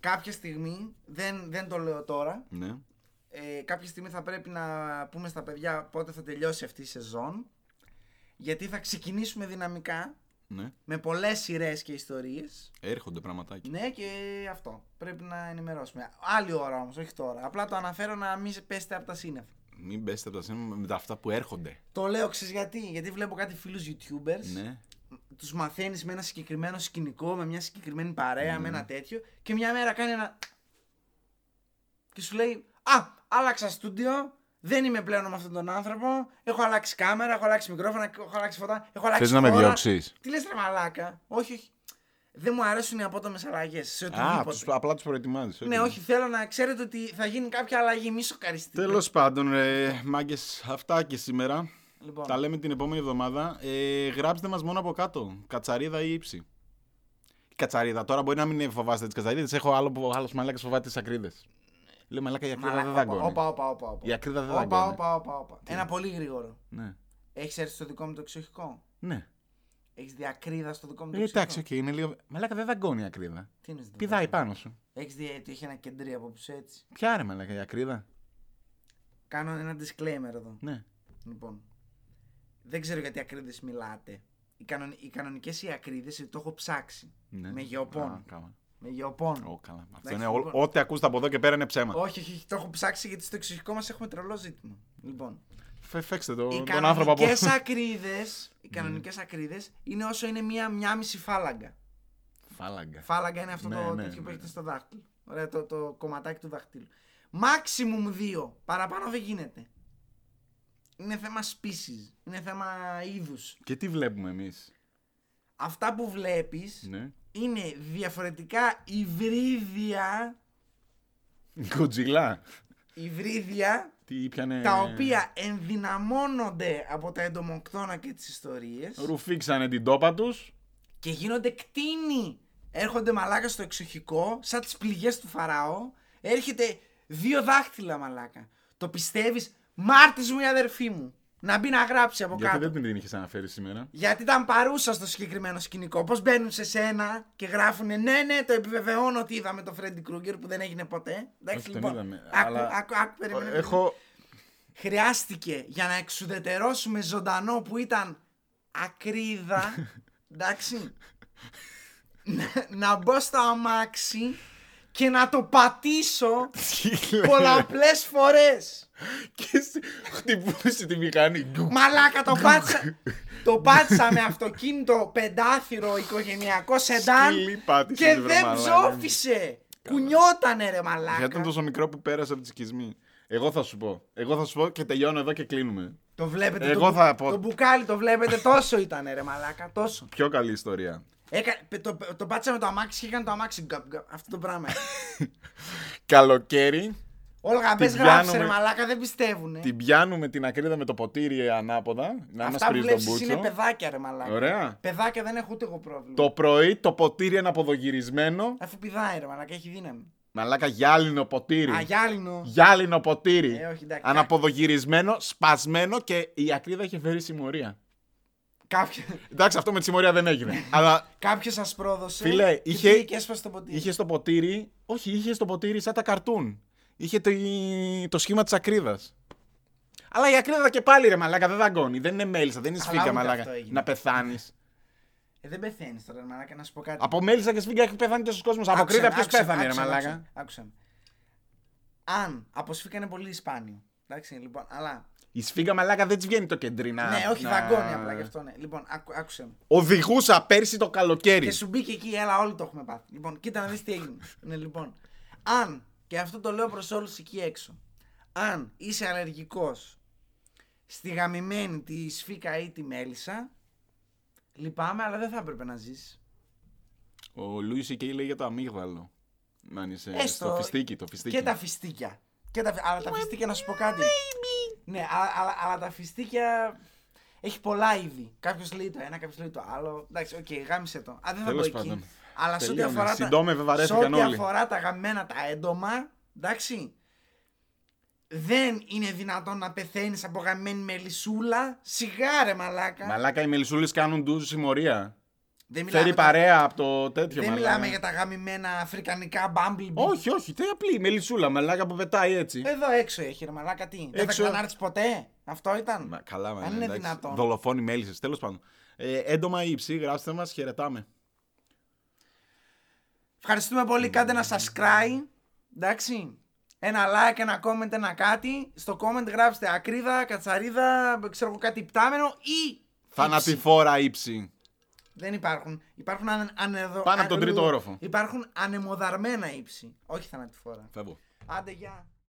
Κάποια στιγμή, δεν, δεν το λέω τώρα, Ναι. ε, κάποια στιγμή θα πρέπει να πούμε στα παιδιά πότε θα τελειώσει αυτή η σεζόν. Γιατί θα ξεκινήσουμε δυναμικά ναι. με πολλές σειρές και ιστορίες. Έρχονται πραγματάκια. Ναι, και αυτό. Πρέπει να ενημερώσουμε. Άλλη ώρα όμως, όχι τώρα. Απλά το αναφέρω να μην σε πέσετε από τα σύννεφα. Μην πέσετε από τα σύνορα με τα αυτά που έρχονται. Το λέω, ξέρεις γιατί; Γιατί βλέπω κάτι φίλους YouTubers. Ναι. Τους μαθαίνεις με ένα συγκεκριμένο σκηνικό, με μια συγκεκριμένη παρέα, Ναι. με ένα τέτοιο. Και μια μέρα κάνει ένα. Και σου λέει, Α, άλλαξα στούντιο. Δεν είμαι πλέον με αυτόν τον άνθρωπο. Έχω αλλάξει κάμερα, έχω αλλάξει μικρόφωνα, έχω αλλάξει φωτά. Έχω αλλάξει Θες να με χώρα». διώξεις; Τι λες ρε μαλάκα; Όχι, όχι. Δεν μου αρέσουν οι απότομες αλλαγές σε Α, οτιδήποτε. τους, απλά τους προετοιμάζεις. Ναι, όχι, θέλω να ξέρετε ότι θα γίνει κάποια αλλαγή. Μη σοκαριστείτε. Τέλος πάντων, ρε μάγκες, αυτά και σήμερα. Λοιπόν, Τα λέμε την επόμενη εβδομάδα. Ε, γράψτε μας μόνο από κάτω. Κατσαρίδα ή ύψη. Κατσαρίδα. Τώρα μπορεί να μην φοβάστε τις κατσαρίδες. Έχω άλλο που άλλος μαλάκας φοβάται τις ακρίδες. Λέω μαλάκα η ακρίδα μαλάκα, δεν όπα, δαγκώνει. όπα, όπα, όπα, όπα. Η ακρίδα δεν Όπα, δαγκώνει. όπα, όπα, όπα. Ένα πολύ γρήγορο. Ναι. Έχεις έρθει στο δικό μου το εξοχικό; ναι. Έχεις δει ακρίδα στο δικό μου το Ε, εξοχικό; εντάξει, οκ, είναι λίγο. Μαλάκα δεν δαγκώνει η ακρίδα. Τι είναι αυτό. Πηδάει πάνω σου. Έχεις δει ότι έχει ένα κεντρί από πίσω έτσι; Ποια ρε μαλάκα η ακρίδα; Κάνω ένα disclaimer εδώ. Ναι. Λοιπόν. Δεν ξέρω γιατί ακρίδες μιλάτε. Οι, κανον... οι κανονικές οι ακρίδες το έχω ψάξει. ναι. Με γεωπόνο. Α, καλά. Με γεωπόνο. Ω, καλά. Αυτό Εντάξει, είναι. ό- λοιπόν. Ό,τι ακούς από εδώ και πέρα είναι ψέμα. Όχι, όχι, όχι, το έχω ψάξει γιατί στο εξοχικό μας έχουμε τρελό ζήτημα. Λοιπόν. Φε- Φέξτε το, Οι τον άνθρωπο από. κανονικές ακρίδες, οι κανονικές ακρίδες είναι όσο είναι μία, μία μισή φάλαγγα. Φάλαγγα. Φάλαγγα είναι αυτό Ναι, το ναι, τέτοιο που ναι. έχετε στο δάχτυλο. Ωραία, το, το κομματάκι του δαχτύλου. Maximum δύο. Παραπάνω δεν γίνεται. Είναι θέμα species. Είναι θέμα είδους. Και τι βλέπουμε εμείς; Αυτά που βλέπεις Ναι. είναι διαφορετικά υβρίδια, Κοτζιλά. υβρίδια Τι πιανε. τα οποία ενδυναμώνονται από τα εντομοκτώνα και τις ιστορίες Ρουφήξανε την τόπα τους. και γίνονται κτίνοι. Έρχονται μαλάκα στο εξοχικό, σαν τις πληγές του Φαραώ. Έρχεται δύο δάχτυλα μαλάκα. Το πιστεύεις, μάρτης μου η αδερφή μου. Να μπει να γράψει από Γιατί κάτω. δεν την είχες αναφέρει σήμερα; Γιατί ήταν παρούσα στο συγκεκριμένο σκηνικό. Πώς μπαίνουν σε σένα και γράφουνε Ναι, ναι, το επιβεβαιώνω ότι είδαμε το Φρέντι Κρούγκερ που δεν έγινε ποτέ. Εντάξει, Όχι, τον λοιπόν. είδαμε, Άκου, αλλά- άκου, άκου, περίμενε, Έχω. χρειάστηκε για να εξουδετερώσουμε ζωντανό που ήταν ακρίδα. εντάξει. να, να μπω στο αμάξι και να το πατήσω Τι λέει. πολλαπλές φορές. Και εσύ χτυπούσε τη μηχανή. Γκου. Μαλάκα το πάτησα. το πάτησα με αυτοκίνητο πεντάθυρο οικογενειακό σεντάν Σκύλι πάτησες, και βρε δεν μαλάκα. ψόφισε. Κουνιότανε ρε μαλάκα. Γιατί ήταν το τόσο μικρό που πέρασε από τη σκισμή. Εγώ θα σου πω. Εγώ θα σου πω και τελειώνω εδώ και κλείνουμε. Το βλέπετε. Εγώ το, θα πω- το μπουκάλι το βλέπετε τόσο ήταν ρε μαλάκα. Τόσο. Πιο καλή ιστορία. Έκα, το, το πάτησα με το αμάξι και έκανε το αμάξι γκαπ, γκαπ, αυτό το πράγμα. Καλοκαίρι Όλγα Την μπες γράψε ρε πιάνουμε- μαλάκα δεν πιστεύουνε. την πιάνουμε την ακρίδα με το ποτήρι ανάποδα. Να μας Αυτά που πρίζει τον βλέπεις είναι μπούτσο. παιδάκια ρε μαλάκα. Ωραία. Παιδάκια δεν έχω ούτε εγώ πρόβλημα. Το πρωί το ποτήρι είναι αποδογυρισμένο. Αφού πηδάει ρε μαλάκα έχει δύναμη. Μαλάκα γυάλινο ποτήρι. Α, γυάλινο. Γυάλινο ποτήρι. Ε, όχι, εντάξει. Αναποδογυρισμένο, σπασμένο και η ακρίδα είχε φέρει συμμορία. Κάποιο, Εντάξει, αυτό με τη συμμορία δεν έγινε. αλλά κάποιος σας πρόδωσε. Φίλε, και είχε- πήγε και έσπασε το ποτήρι. είχε στο ποτήρι. Όχι, είχε στο ποτήρι σαν τα καρτούν. Είχε το, το σχήμα της ακρίδας. Αλλά η ακρίδα και πάλι ρε μαλάκα δεν δαγκώνει. Δεν είναι μέλισσα, δεν είναι Αλλά σφίγγα ούτε μαλάκα. αυτό έγινε. Να πεθάνεις. Ε, δεν πεθαίνεις τώρα, ρε μαλάκα, να σου πω κάτι. Από μέλισσα και σφίγγα έχει πεθάνει τόσο κόσμο. Από Άκουσε ακρίδα με, ποιος άκουσε με, πέθανε ρε άκουσε με, μαλάκα; άκουσε με, άκουσε με. Αν, από σφίγγα είναι πολύ σπάνιο. Εντάξει, λοιπόν, αλλά. Η σφίγγα μαλάκα δεν της βγαίνει το κεντρινά. ναι, όχι να- δαγκώνει απλά γι' αυτό, ναι. Λοιπόν, άκου, άκουσε με. Οδηγούσα πέρσι το καλοκαίρι. Και σου μπήκε εκεί, έλα, όλοι το έχουμε πάθει. Λοιπόν, κοίτα να δεις τι έγινε. ναι, λοιπόν. Αν, και αυτό το λέω προς όλους εκεί έξω, αν είσαι αλλεργικός στη γαμημένη τη σφίκα ή τη μέλισσα, λυπάμαι, αλλά δεν θα έπρεπε να ζήσει. Ο Louis C.K. λέει για το αμύγδαλο. Να είσαι Έστω. στο φιστίκι, το φιστίκι. Και τα φιστίκια. Και τα... Αλλά τα φιστίκια, να σου πω κάτι. Ναι, αλλά, αλλά, αλλά τα φιστίκια έχει πολλά είδη. Κάποιος λέει το ένα, κάποιος λέει το άλλο. Εντάξει, οκ, γάμησέ το. Α, δεν θα Τέλος πω εκεί. πάντων. Αλλά σε ό,τι Τελείωνε. αφορά, Συντόμευε, τα... σε βαρέθηκαν ό,τι όλοι. αφορά τα γαμημένα τα έντομα, εντάξει. Δεν είναι δυνατόν να πεθαίνεις από γαμμένη μελισσούλα. Σιγάρε, μαλάκα. Μαλάκα οι μελισσούλε κάνουν ντουζ συμμορία. Δεν μιλάμε, Φέρει τα- παρέα από το τέτοιο δεν μαλάκα. μιλάμε για τα γαμημένα αφρικανικά Bumblebee. Όχι, όχι, τι απλή η μελισσούλα, μαλάκα που πετάει έτσι. Εδώ έξω έχει ρε μαλάκα τι. Δεν θα Έξω. ξανάρθεις ποτέ; Αυτό ήταν; Μα, καλά, μα, Αν είναι δυνατόν. Δολοφόνοι μέλισσες, τέλος πάντων. Ε, έντομα ή υψή, γράψτε μας, χαιρετάμε. Ευχαριστούμε πολύ. Κάντε ένα subscribe. Εντάξει. Ένα like, ένα comment, ένα κάτι. Στο comment γράψτε ακρίδα, κατσαρίδα, ξέρω εγώ κάτι πτάμενο ή. ύψη. Θανατηφόρα ύψη. Δεν υπάρχουν. Υπάρχουν ανε, ανεδο... Πάνω από τον τρίτο όροφο. Υπάρχουν ανεμοδαρμένα ύψη. Όχι θανατηφόρα. Φεύγω. Άντε, γεια.